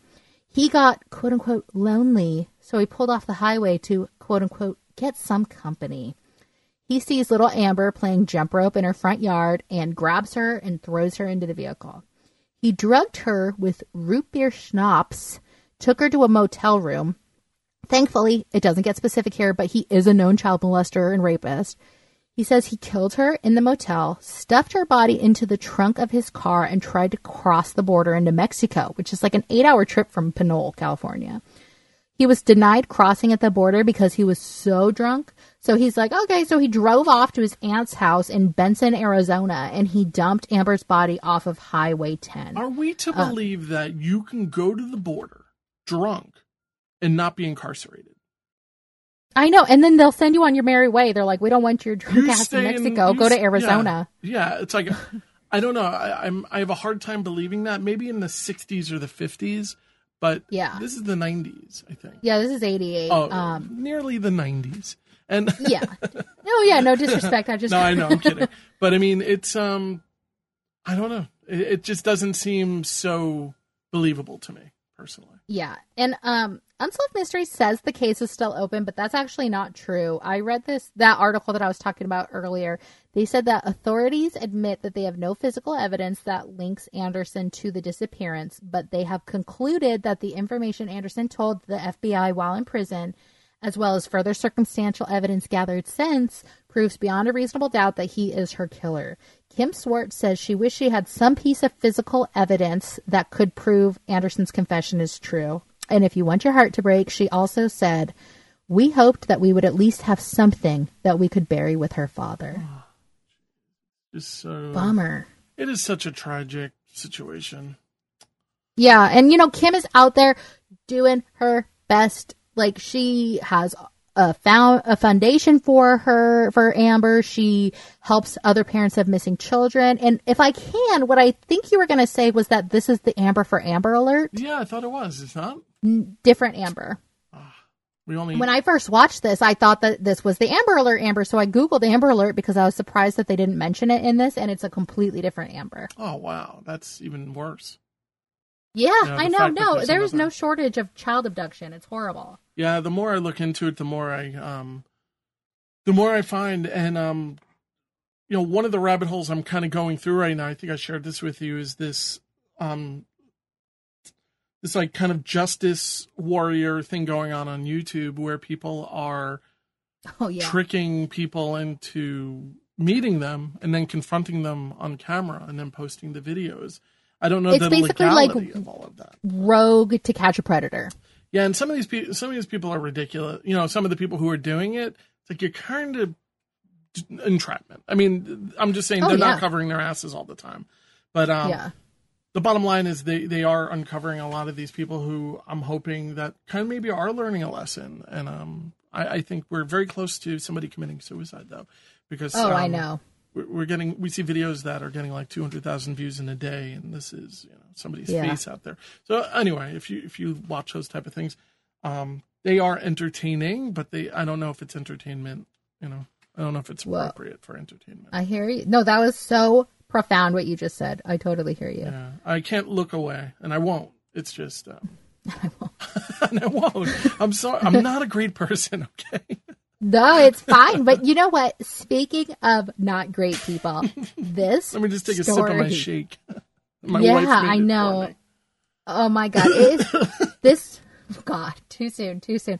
He got quote unquote lonely, so he pulled off the highway to quote unquote get some company. He sees little Amber playing jump rope in her front yard and grabs her and throws her into the vehicle. He drugged her with root beer schnapps, took her to a motel room. Thankfully, it doesn't get specific here, but he is a known child molester and rapist. He says he killed her in the motel, stuffed her body into the trunk of his car, and tried to cross the border into Mexico, which is like an eight hour trip from Pinole, California. He was denied crossing at the border because he was so drunk. So he's like, okay, so he drove off to his aunt's house in Benson, Arizona, and he dumped Amber's body off of Highway 10. Are we to Uh, believe that you can go to the border drunk and not be incarcerated? I know, and then they'll send you on your merry way. They're like, we don't want your drunk You ass in Mexico. you Go to Arizona. Yeah, yeah, it's like I don't know. I, I'm I have a hard time believing that. Maybe in the 60s or the 50s, but Yeah. this is the 90s. I think. Yeah, this is 88. Oh, um, nearly the 90s. And yeah. No, yeah, no disrespect. I just no, I know, I'm kidding. But I mean, it's um, I don't know. It, it just doesn't seem so believable to me personally. Yeah. And um Unsolved Mysteries says the case is still open, but that's actually not true. I read this that article that I was talking about earlier. They said that authorities admit that they have no physical evidence that links Anderson to the disappearance, but they have concluded that the information Anderson told the FBI while in prison, as well as further circumstantial evidence gathered since, proves beyond a reasonable doubt that he is her killer. Kim Swartz says she wished she had some piece of physical evidence that could prove Anderson's confession is true. And if you want your heart to break, she also said, We hoped that we would at least have something that we could bury with her father. Just so Bummer. it is such a tragic situation. Yeah, and you know, Kim is out there doing her best. Like she has a found a foundation for her for Amber. She helps other parents of missing children. And if I can, what I think you were going to say was that this is the Amber for Amber alert. Yeah, I thought it was. It's not. Different Amber. Ah, we only When I first watched this, I thought that this was the Amber Alert Amber, so I googled Amber Alert because I was surprised that they didn't mention it in this, and it's a completely different Amber. Oh wow, that's even worse. Yeah, Yeah, I know. No, there's no shortage of child abduction. It's horrible. Yeah, the more I look into it, the more I um, the more I find, and um, you know, one of the rabbit holes I'm kind of going through right now. I think I shared this with you. Is this um, this like kind of justice warrior thing going on on YouTube where people are Oh yeah. tricking people into meeting them and then confronting them on camera and then posting the videos. I don't know It's the basically like- legality of all of that. Rogue to catch a predator. Yeah, and some of these people, some of these people are ridiculous. You know, some of the people who are doing it, it's like you're kind of entrapment. I mean, I'm just saying Oh, they're yeah. not covering their asses all the time, but um, yeah. the bottom line is they they are uncovering a lot of these people who I'm hoping that kind of maybe are learning a lesson, and um, I, I think we're very close to somebody committing suicide, though, because Oh, I um, know. We're, we're getting we see videos that are getting like 200,000 views in a day and this is you know somebody's Yeah. face out there so anyway if you if you watch those type of things um they are entertaining but they I don't know if it's entertainment you know I don't know if it's Well, appropriate for entertainment I hear you. No, that was so profound what you just said. I totally hear you. yeah I can't look away and I won't it's just um, and I won't I'm sorry I'm not a great person okay No, it's fine. But you know what? Speaking of not great people, this let me just take a sip of my shake my Yeah, I know. Oh my god, is, this God too soon, too soon.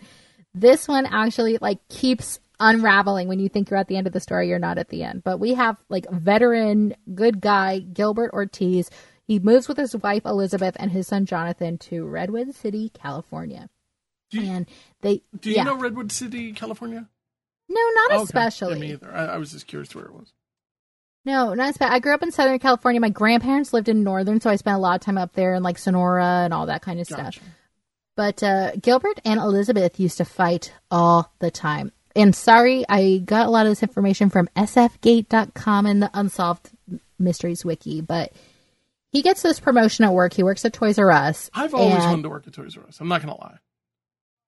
This one actually like keeps unraveling when you think you're at the end of the story. You're not at the end. But we have like veteran good guy Gilbert Ortiz. He moves with his wife Elizabeth and his son Jonathan to Redwood City, California. Do you- and they do you yeah. know Redwood City California no, not Okay. especially. Yeah, me either. I, I was just curious where it was. No, not bad. I grew up in Southern California. My grandparents lived in Northern, so I spent a lot of time up there in like Sonora and all that kind of Gotcha. stuff. But uh, Gilbert and Elizabeth used to fight all the time. And sorry, I got a lot of this information from sfgate.com and the Unsolved Mysteries Wiki, but he gets this promotion at work. He works at Toys R Us. I've always wanted to work at Toys R Us. I'm not gonna lie.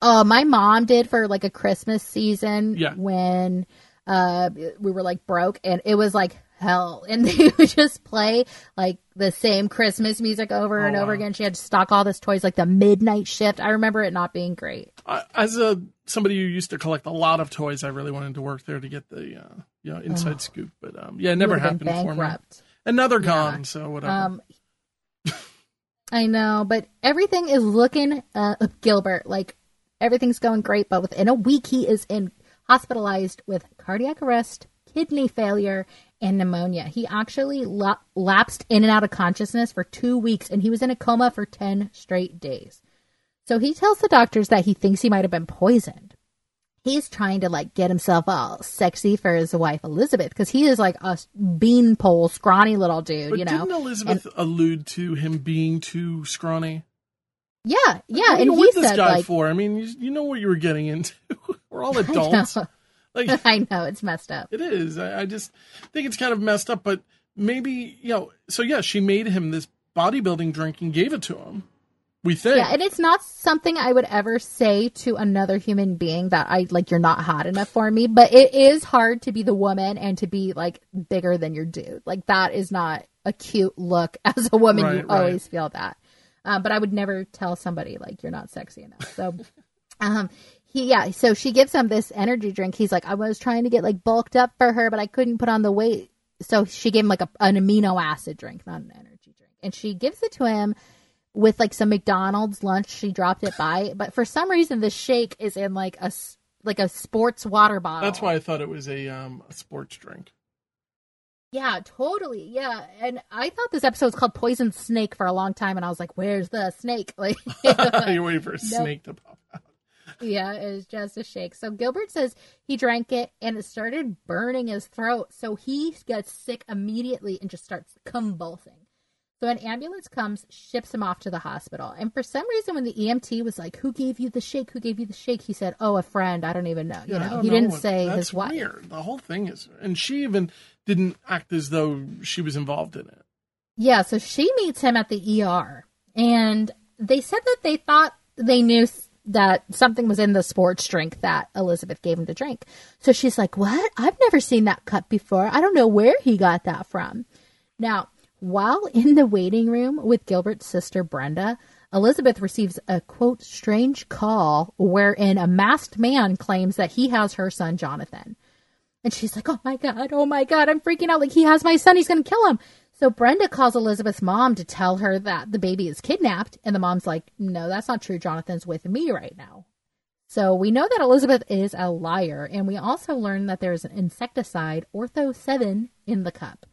Uh, my mom did for like a Christmas season Yeah. when uh we were like broke and it was like hell and they would just play like the same Christmas music over Oh, and over wow. again. She had to stock all this toys like the midnight shift. I remember it not being great. I, as a somebody who used to collect a lot of toys, I really wanted to work there to get the uh, you know inside scoop. But um, yeah, it never happened for me. Another they're gone, so whatever. Um, I know, but everything is looking uh, Gilbert like everything's going great. But within a week, he is in hospitalized with cardiac arrest, kidney failure, and pneumonia. He actually la- lapsed in and out of consciousness for two weeks, and he was in a coma for ten straight days. So he tells the doctors that he thinks he might have been poisoned. He's trying to like get himself all sexy for his wife Elizabeth because he is like a beanpole, scrawny little dude, but you know. didn't Elizabeth allude to him being too scrawny? Yeah, yeah, What and you he said guy like, for? I mean, you, you know what you were getting into. we're all I adults. know, Like I know it's messed up. It is. I, I just think it's kind of messed up, but maybe you know. So yeah, she made him this bodybuilding drink and gave it to him. We think. Yeah, and it's not something I would ever say to another human being that I like you're not hot enough for me, but it is hard to be the woman and to be like bigger than your dude. Like that is not a cute look as a woman. you Right, right. always feel that. Um, but I would never tell somebody like you're not sexy enough. So um he yeah, so she gives him this energy drink. He's like, I was trying to get like bulked up for her, but I couldn't put on the weight. So she gave him like a, an amino acid drink, not an energy drink. And she gives it to him with like some McDonald's lunch. She dropped it by, but for some reason the shake is in like a like a sports water bottle. That's why I thought it was a um a sports drink. Yeah, totally. Yeah, and I thought this episode was called Poison Snake for a long time, and I was like, "Where's the snake?" Like, You're waiting for a Nope. snake to pop out. yeah, it was just a shake. So Gilbert says he drank it and it started burning his throat, so he gets sick immediately and just starts convulsing. So an ambulance comes, ships him off to the hospital, and for some reason, when the EMT was like, "Who gave you the shake? Who gave you the shake?" he said, "Oh, a friend. I don't even know." You Yeah, know, he know didn't say that's his wife. Weird. The whole thing is, and she even didn't act as though she was involved in it. Yeah, so she meets him at the ER, and they said that they thought they knew that something was in the sports drink that Elizabeth gave him to drink. So she's like, What? I've never seen that cup before. I don't know where he got that from. Now, while in the waiting room with Gilbert's sister Brenda, Elizabeth receives a quote, strange call wherein a masked man claims that he has her son Jonathan. And she's like, oh my God, oh my God, I'm freaking out. Like, he has my son, he's going to kill him. So Brenda calls Elizabeth's mom to tell her that the baby is kidnapped. And the mom's like, no, that's not true. Jonathan's with me right now. So we know that Elizabeth is a liar. And we also learn that there's an insecticide, Ortho 7, in the cup.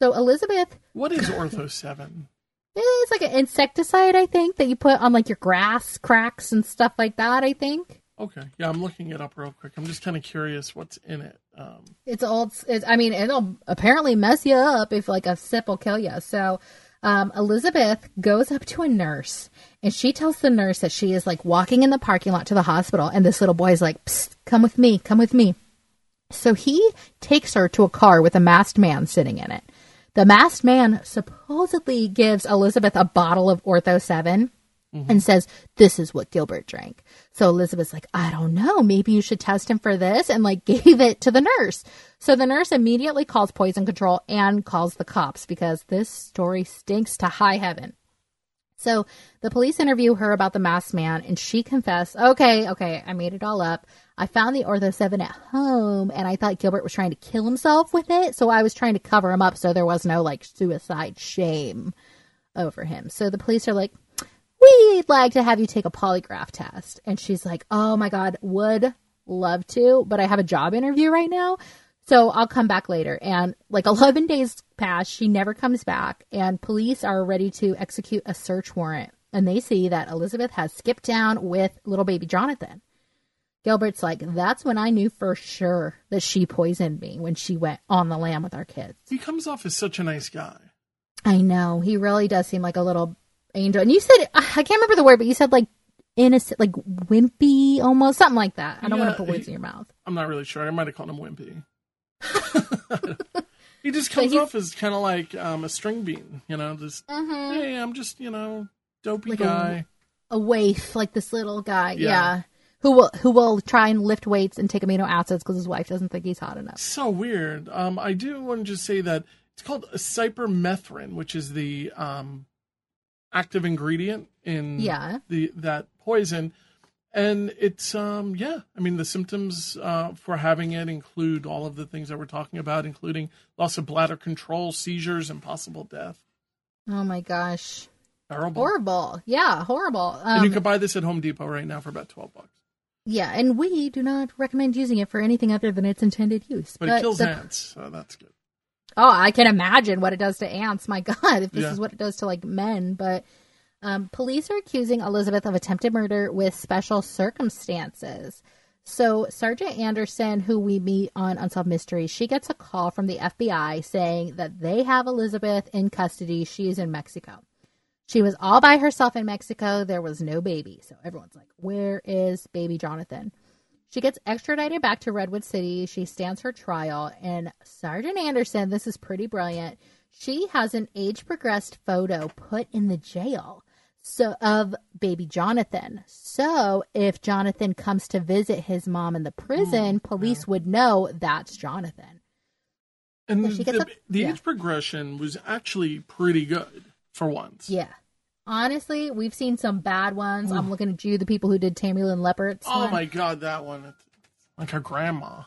So Elizabeth, What is Ortho Seven? it's like an insecticide, I think, that you put on like your grass cracks and stuff like that, I think. Okay, yeah, I'm looking it up real quick. I'm just kind of curious what's in it. Um, It's old. It's, I mean, it'll apparently mess you up if like a sip will kill you. So, Um, Elizabeth goes up to a nurse and she tells the nurse that she is like walking in the parking lot to the hospital. And this little boy is like, Psst, come with me, come with me. So he takes her to a car with a masked man sitting in it. The masked man supposedly gives Elizabeth a bottle of Ortho 7 mm-hmm. and says, This is what Gilbert drank. So Elizabeth's like, I don't know. Maybe you should test him for this and like gave it to the nurse. So the nurse immediately calls poison control and calls the cops because this story stinks to high heaven. So the police interview her about the masked man and she confessed, okay, okay, I made it all up. I found the Ortho 7 at home and I thought Gilbert was trying to kill himself with it. So I was trying to cover him up so there was no like suicide shame over him. So the police are like, we'd like to have you take a polygraph test. And she's like, oh my God, would love to, but I have a job interview right now. So I'll come back later. And like 11 days pass, she never comes back. And police are ready to execute a search warrant. And they see that Elizabeth has skipped down with little baby Jonathan. Gilbert's like, that's when I knew for sure that she poisoned me when she went on the lam with our kids. He comes off as such a nice guy. I know. He really does seem like a little angel. And you said, I can't remember the word, but you said like innocent, like wimpy almost, something like that. I don't Yeah, want to put words he- in your mouth. I'm not really sure. I might have called him wimpy. he just comes off as kind of like um, a string bean, you know. Just hey, I'm just you know dopey Like a- guy. A waif, like this little guy. Yeah. Yeah. Who will who will try and lift weights and take amino acids because his wife doesn't think he's hot enough. So weird. Um, I do want to just say that it's called cypermethrin, which is the um, active ingredient in Yeah. the that poison, and it's um, yeah. I mean, the symptoms uh, for having it include all of the things that we're talking about, including loss of bladder control, seizures, and possible death. Oh my gosh. Horrible. Horrible. Yeah, horrible. and you Um, can buy this at Home Depot right now for about twelve bucks. Yeah, and we do not recommend using it for anything other than its intended use. But, it kills the- ants, so that's good. Oh, I can imagine what it does to ants. My God, if this Yeah. is what it does to like men. But um, police are accusing Elizabeth of attempted murder with special circumstances. So Sergeant Anderson, who we meet on Unsolved Mysteries, she gets a call from the FBI saying that they have Elizabeth in custody. She is in Mexico. She was all by herself in Mexico. There was no baby. So everyone's like, where is baby Jonathan? She gets extradited back to Redwood City. She stands her trial. And Sergeant Anderson, this is pretty brilliant. She has an age progressed photo put in the jail so of baby Jonathan. So if Jonathan comes to visit his mom in the prison, mm, police would know that's Jonathan. And Yeah, she the, up- the yeah. age progression was actually pretty good for once. Yeah. Honestly, we've seen some bad ones. I'm looking at you, the people who did Tammy Lynn Leppert's. Oh one. my god, that one! Like her grandma.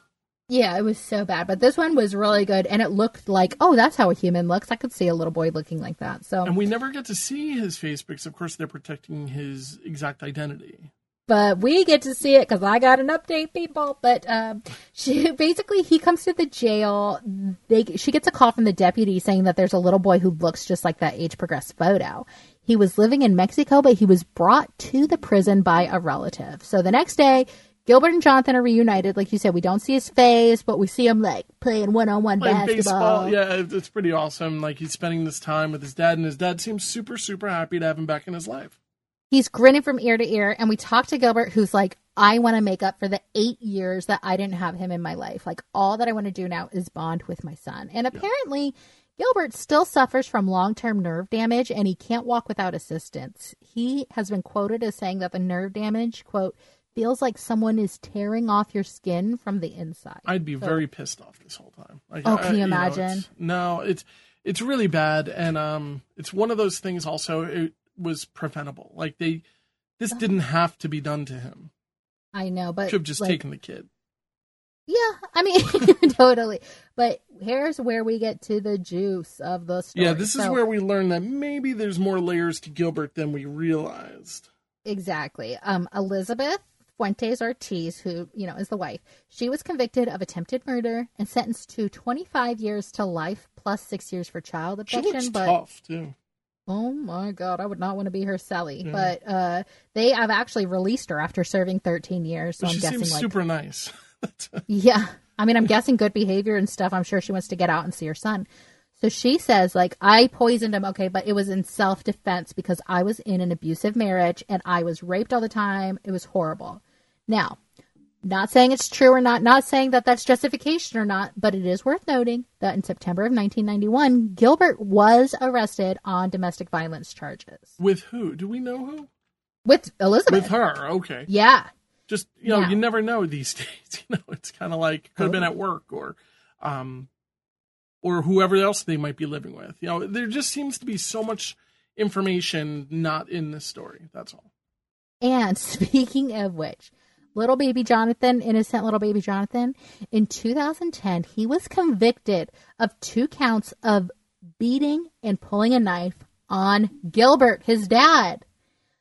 Yeah, it was so bad. But this one was really good. And it looked like, oh, that's how a human looks. I could see a little boy looking like that. So, And we never get to see his face because, of course, they're protecting his exact identity. But we get to see it because I got an update, people. But um, she basically he comes to the jail. They she gets a call from the deputy saying that there's a little boy who looks just like that age progressed photo. He was living in Mexico, but he was brought to the prison by a relative. So the next day. Gilbert and Jonathan are reunited. Like you said, we don't see his face, but we see him like playing one on one basketball. baseball, yeah, it's pretty awesome. Like he's spending this time with his dad, and his dad seems super, super happy to have him back in his life. He's grinning from ear to ear. And we talk to Gilbert, who's like, I want to make up for the eight years that I didn't have him in my life. Like, all that I want to do now is bond with my son. And apparently, Gilbert still suffers from long term nerve damage and he can't walk without assistance. He has been quoted as saying that the nerve damage, quote, feels like someone is tearing off your skin from the inside. I'd be very pissed off this whole time. Like, Oh, I- can you know, imagine? it's- no, it's it's really bad, and um, it's one of those things. Also, it was preventable. Like they, this didn't have to be done to him. I know, but Should have just like, taken the kid. Yeah, I mean, totally. But here's where we get to the juice of the story. Yeah, this is So- where we learn that maybe there's more layers to Gilbert than we realized. Exactly. Um, Elizabeth Fuentes Ortiz, who, you know, is the wife, she was convicted of attempted murder and sentenced to 25 years to life plus six years for child She abduction. looks but tough too. Oh my God, I would not want to be her Sally. Yeah. But uh, they have actually released her after serving 13 years. So But I'm she guessing, seems like, super nice. yeah. I mean, I'm guessing good behavior and stuff. I'm sure she wants to get out and see her son. So she says, like, I poisoned him, okay, but it was in self defense because I was in an abusive marriage and I was raped all the time. It was horrible. Now, not saying it's true or not, not saying that that's justification or not, but it is worth noting that in September of 1991, Gilbert was arrested on domestic violence charges. With who? Do we know who? With Elizabeth. With her. Okay. Yeah. Just you know, Yeah. you never know these days. You know, it's kind of like could have been at work or, um, or whoever else they might be living with. You know, there just seems to be so much information not in this story. That's all. And speaking of which, little baby Jonathan, innocent little baby Jonathan, in 2010, he was convicted of two counts of beating and pulling a knife on Gilbert, his dad.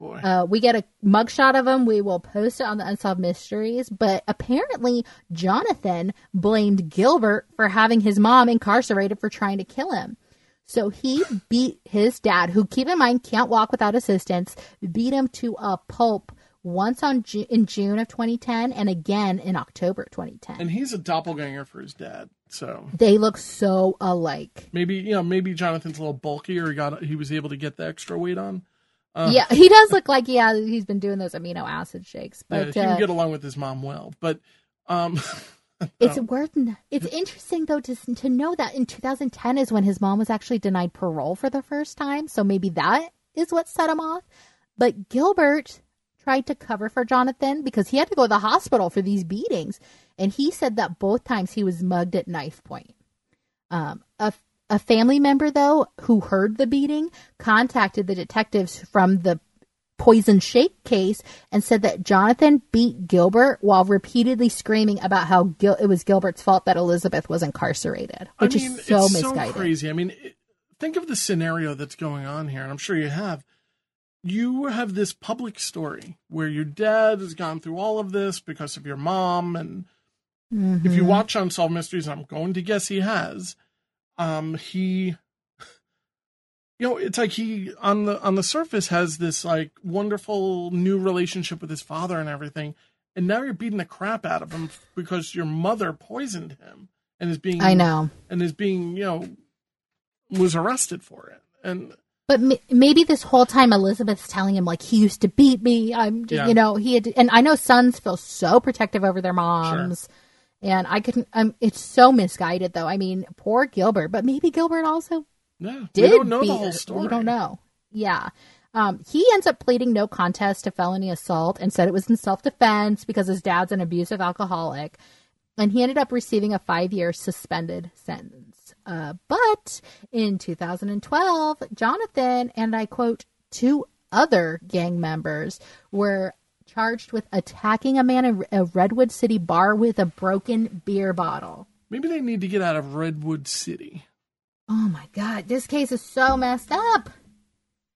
Uh, we get a mugshot of him. We will post it on the Unsolved Mysteries. But apparently, Jonathan blamed Gilbert for having his mom incarcerated for trying to kill him. So he beat his dad, who, keep in mind, can't walk without assistance, beat him to a pulp once on Ju- in June of 2010 and again in October 2010. and he's a doppelganger for his dad. So they look so alike. maybe you know maybe Jonathan's a little bulkier. he got he was able to get the extra weight on. Uh, yeah, he does look like yeah, he's been doing those amino acid shakes. yeah, But he uh, can get along with his mom well, but um, It's Oh. worth. It's interesting though to to know that in 2010 is when his mom was actually denied parole for the first time. So maybe that is what set him off. But Gilbert tried to cover for Jonathan because he had to go to the hospital for these beatings, and he said that both times he was mugged at knife point. Um, a a family member though who heard the beating contacted the detectives from the poison shake case and said that Jonathan beat Gilbert while repeatedly screaming about how Gil- it was Gilbert's fault that Elizabeth was incarcerated, which I mean, is so it's misguided. so crazy. I mean, think of the scenario that's going on here, and I'm sure you have. You have this public story where your dad has gone through all of this because of your mom, and if you Mhm. watch Unsolved Mysteries, I'm going to guess he has. Um, he, you know, it's like he on the on the surface has this like wonderful new relationship with his father and everything, and now you're beating the crap out of him because your mother poisoned him and is being I know, and is being you know was arrested for it and but m- maybe this whole time Elizabeth's telling him like he used to beat me. I'm, just, Yeah. you know, he had, and I know sons feel so protective over their moms. sure. And I couldn't. Um, it's so misguided, though. I mean, poor Gilbert. But maybe Gilbert also yeah did we don't know beat the whole story We don't know. Yeah. Um, he ends up pleading no contest to felony assault and said it was in self defense because his dad's an abusive alcoholic. And he ended up receiving a five year suspended sentence. Uh, but in 2012, Jonathan and I quote, two other gang members were charged with attacking a man in a Redwood City bar with a broken beer bottle. maybe they need to get out of redwood city Oh my God, this case is so messed up.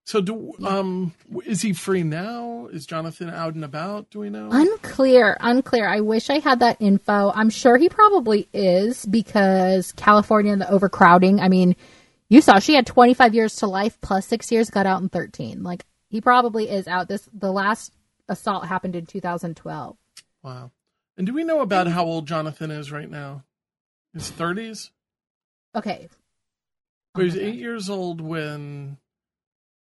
So do um is he free now is jonathan out and about do we know Unclear, unclear. I wish I had that info. I'm sure he probably is because California and the overcrowding. I mean, you saw she had 25 years to life plus six years, got out in 13. Like he probably is out. This the last assault happened in 2012. wow and do we know about how old jonathan is right now his 30s Okay, he was Oh my eight years old when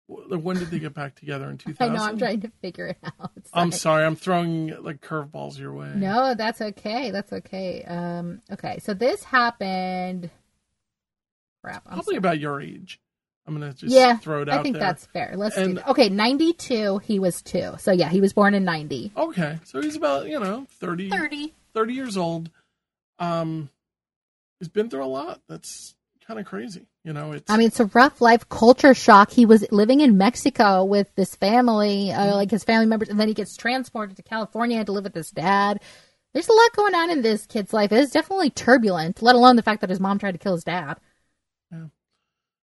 when did they get back together in 2000 I know. I'm trying to figure it out. I'm Sorry. sorry i'm throwing like curveballs your way No, that's okay. That's okay. Um, okay, so this happened. Crap. I'm probably sorry. about your age i'm gonna just yeah, throw it out I think there that's fair. Let's And- do that. Okay, 92. He was two. So yeah, he was born in 90. Okay, so he's about you know 30, 30. 30 years old. Um, he's been through a lot. That's kind of crazy. You know, it's I mean, it's a rough life culture shock. He was living in Mexico with this family, uh, like his family members, and then he gets transported to California to live with his dad. There's a lot going on in this kid's life. It's definitely turbulent, let alone the fact that his mom tried to kill his dad.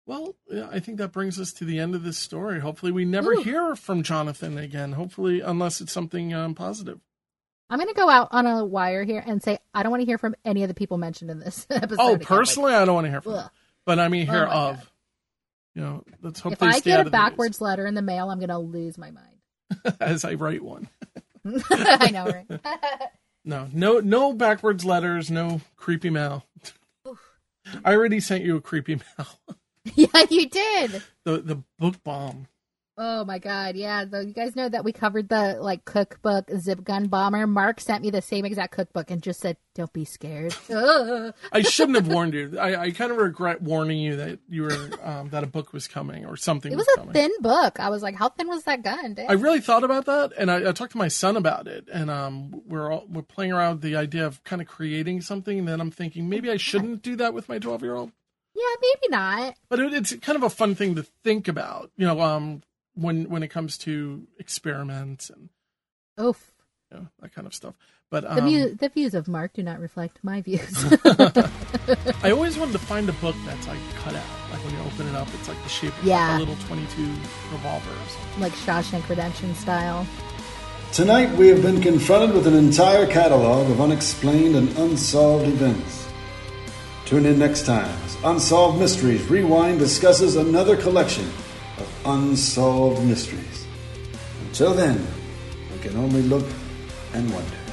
well, yeah, I think that brings us to the end of this story. Hopefully, we never Ooh. hear from Jonathan again. Hopefully, unless it's something um, positive. I'm going to go out on a wire here and say I don't want to hear from any of the people mentioned in this episode. Oh, again. Like, personally, I don't want to hear from ugh. but I mean, hear Oh of. God. You know, let's hope If they I stay get a backwards letter in the mail, I'm going to lose my mind. as I write one. I know, right? No, no, no backwards letters. No creepy mail. I already sent you a creepy mail. yeah, you did. The the book bomb. Oh my god, yeah. So you guys know that we covered the like cookbook Zip Gun Bomber. Mark sent me the same exact cookbook and just said, "Don't be scared." I shouldn't have warned you. I, I kind of regret warning you that you were um, that a book was coming or something. It was, was a coming. thin book. I was like, "How thin was that gun?" Damn. I really thought about that, and I, I talked to my son about it, and um, we're all, we're playing around with the idea of kind of creating something. And then I'm thinking maybe I shouldn't do that with my 12 year old, yeah, maybe not. but it, it's kind of a fun thing to think about. You know, um, when when it comes to experiments and Oof. you know, that kind of stuff. But The, um, mu- the views of Mark do not reflect my views. I always wanted to find a book that's like cut out. Like when you open it up, it's like the shape of Yeah. like a little 22 revolver like Shawshank Redemption style. Tonight we have been confronted with an entire catalog of unexplained and unsolved events. Tune in next time as Unsolved Mysteries Rewind discusses another collection of unsolved mysteries. Until then, we can only look and wonder.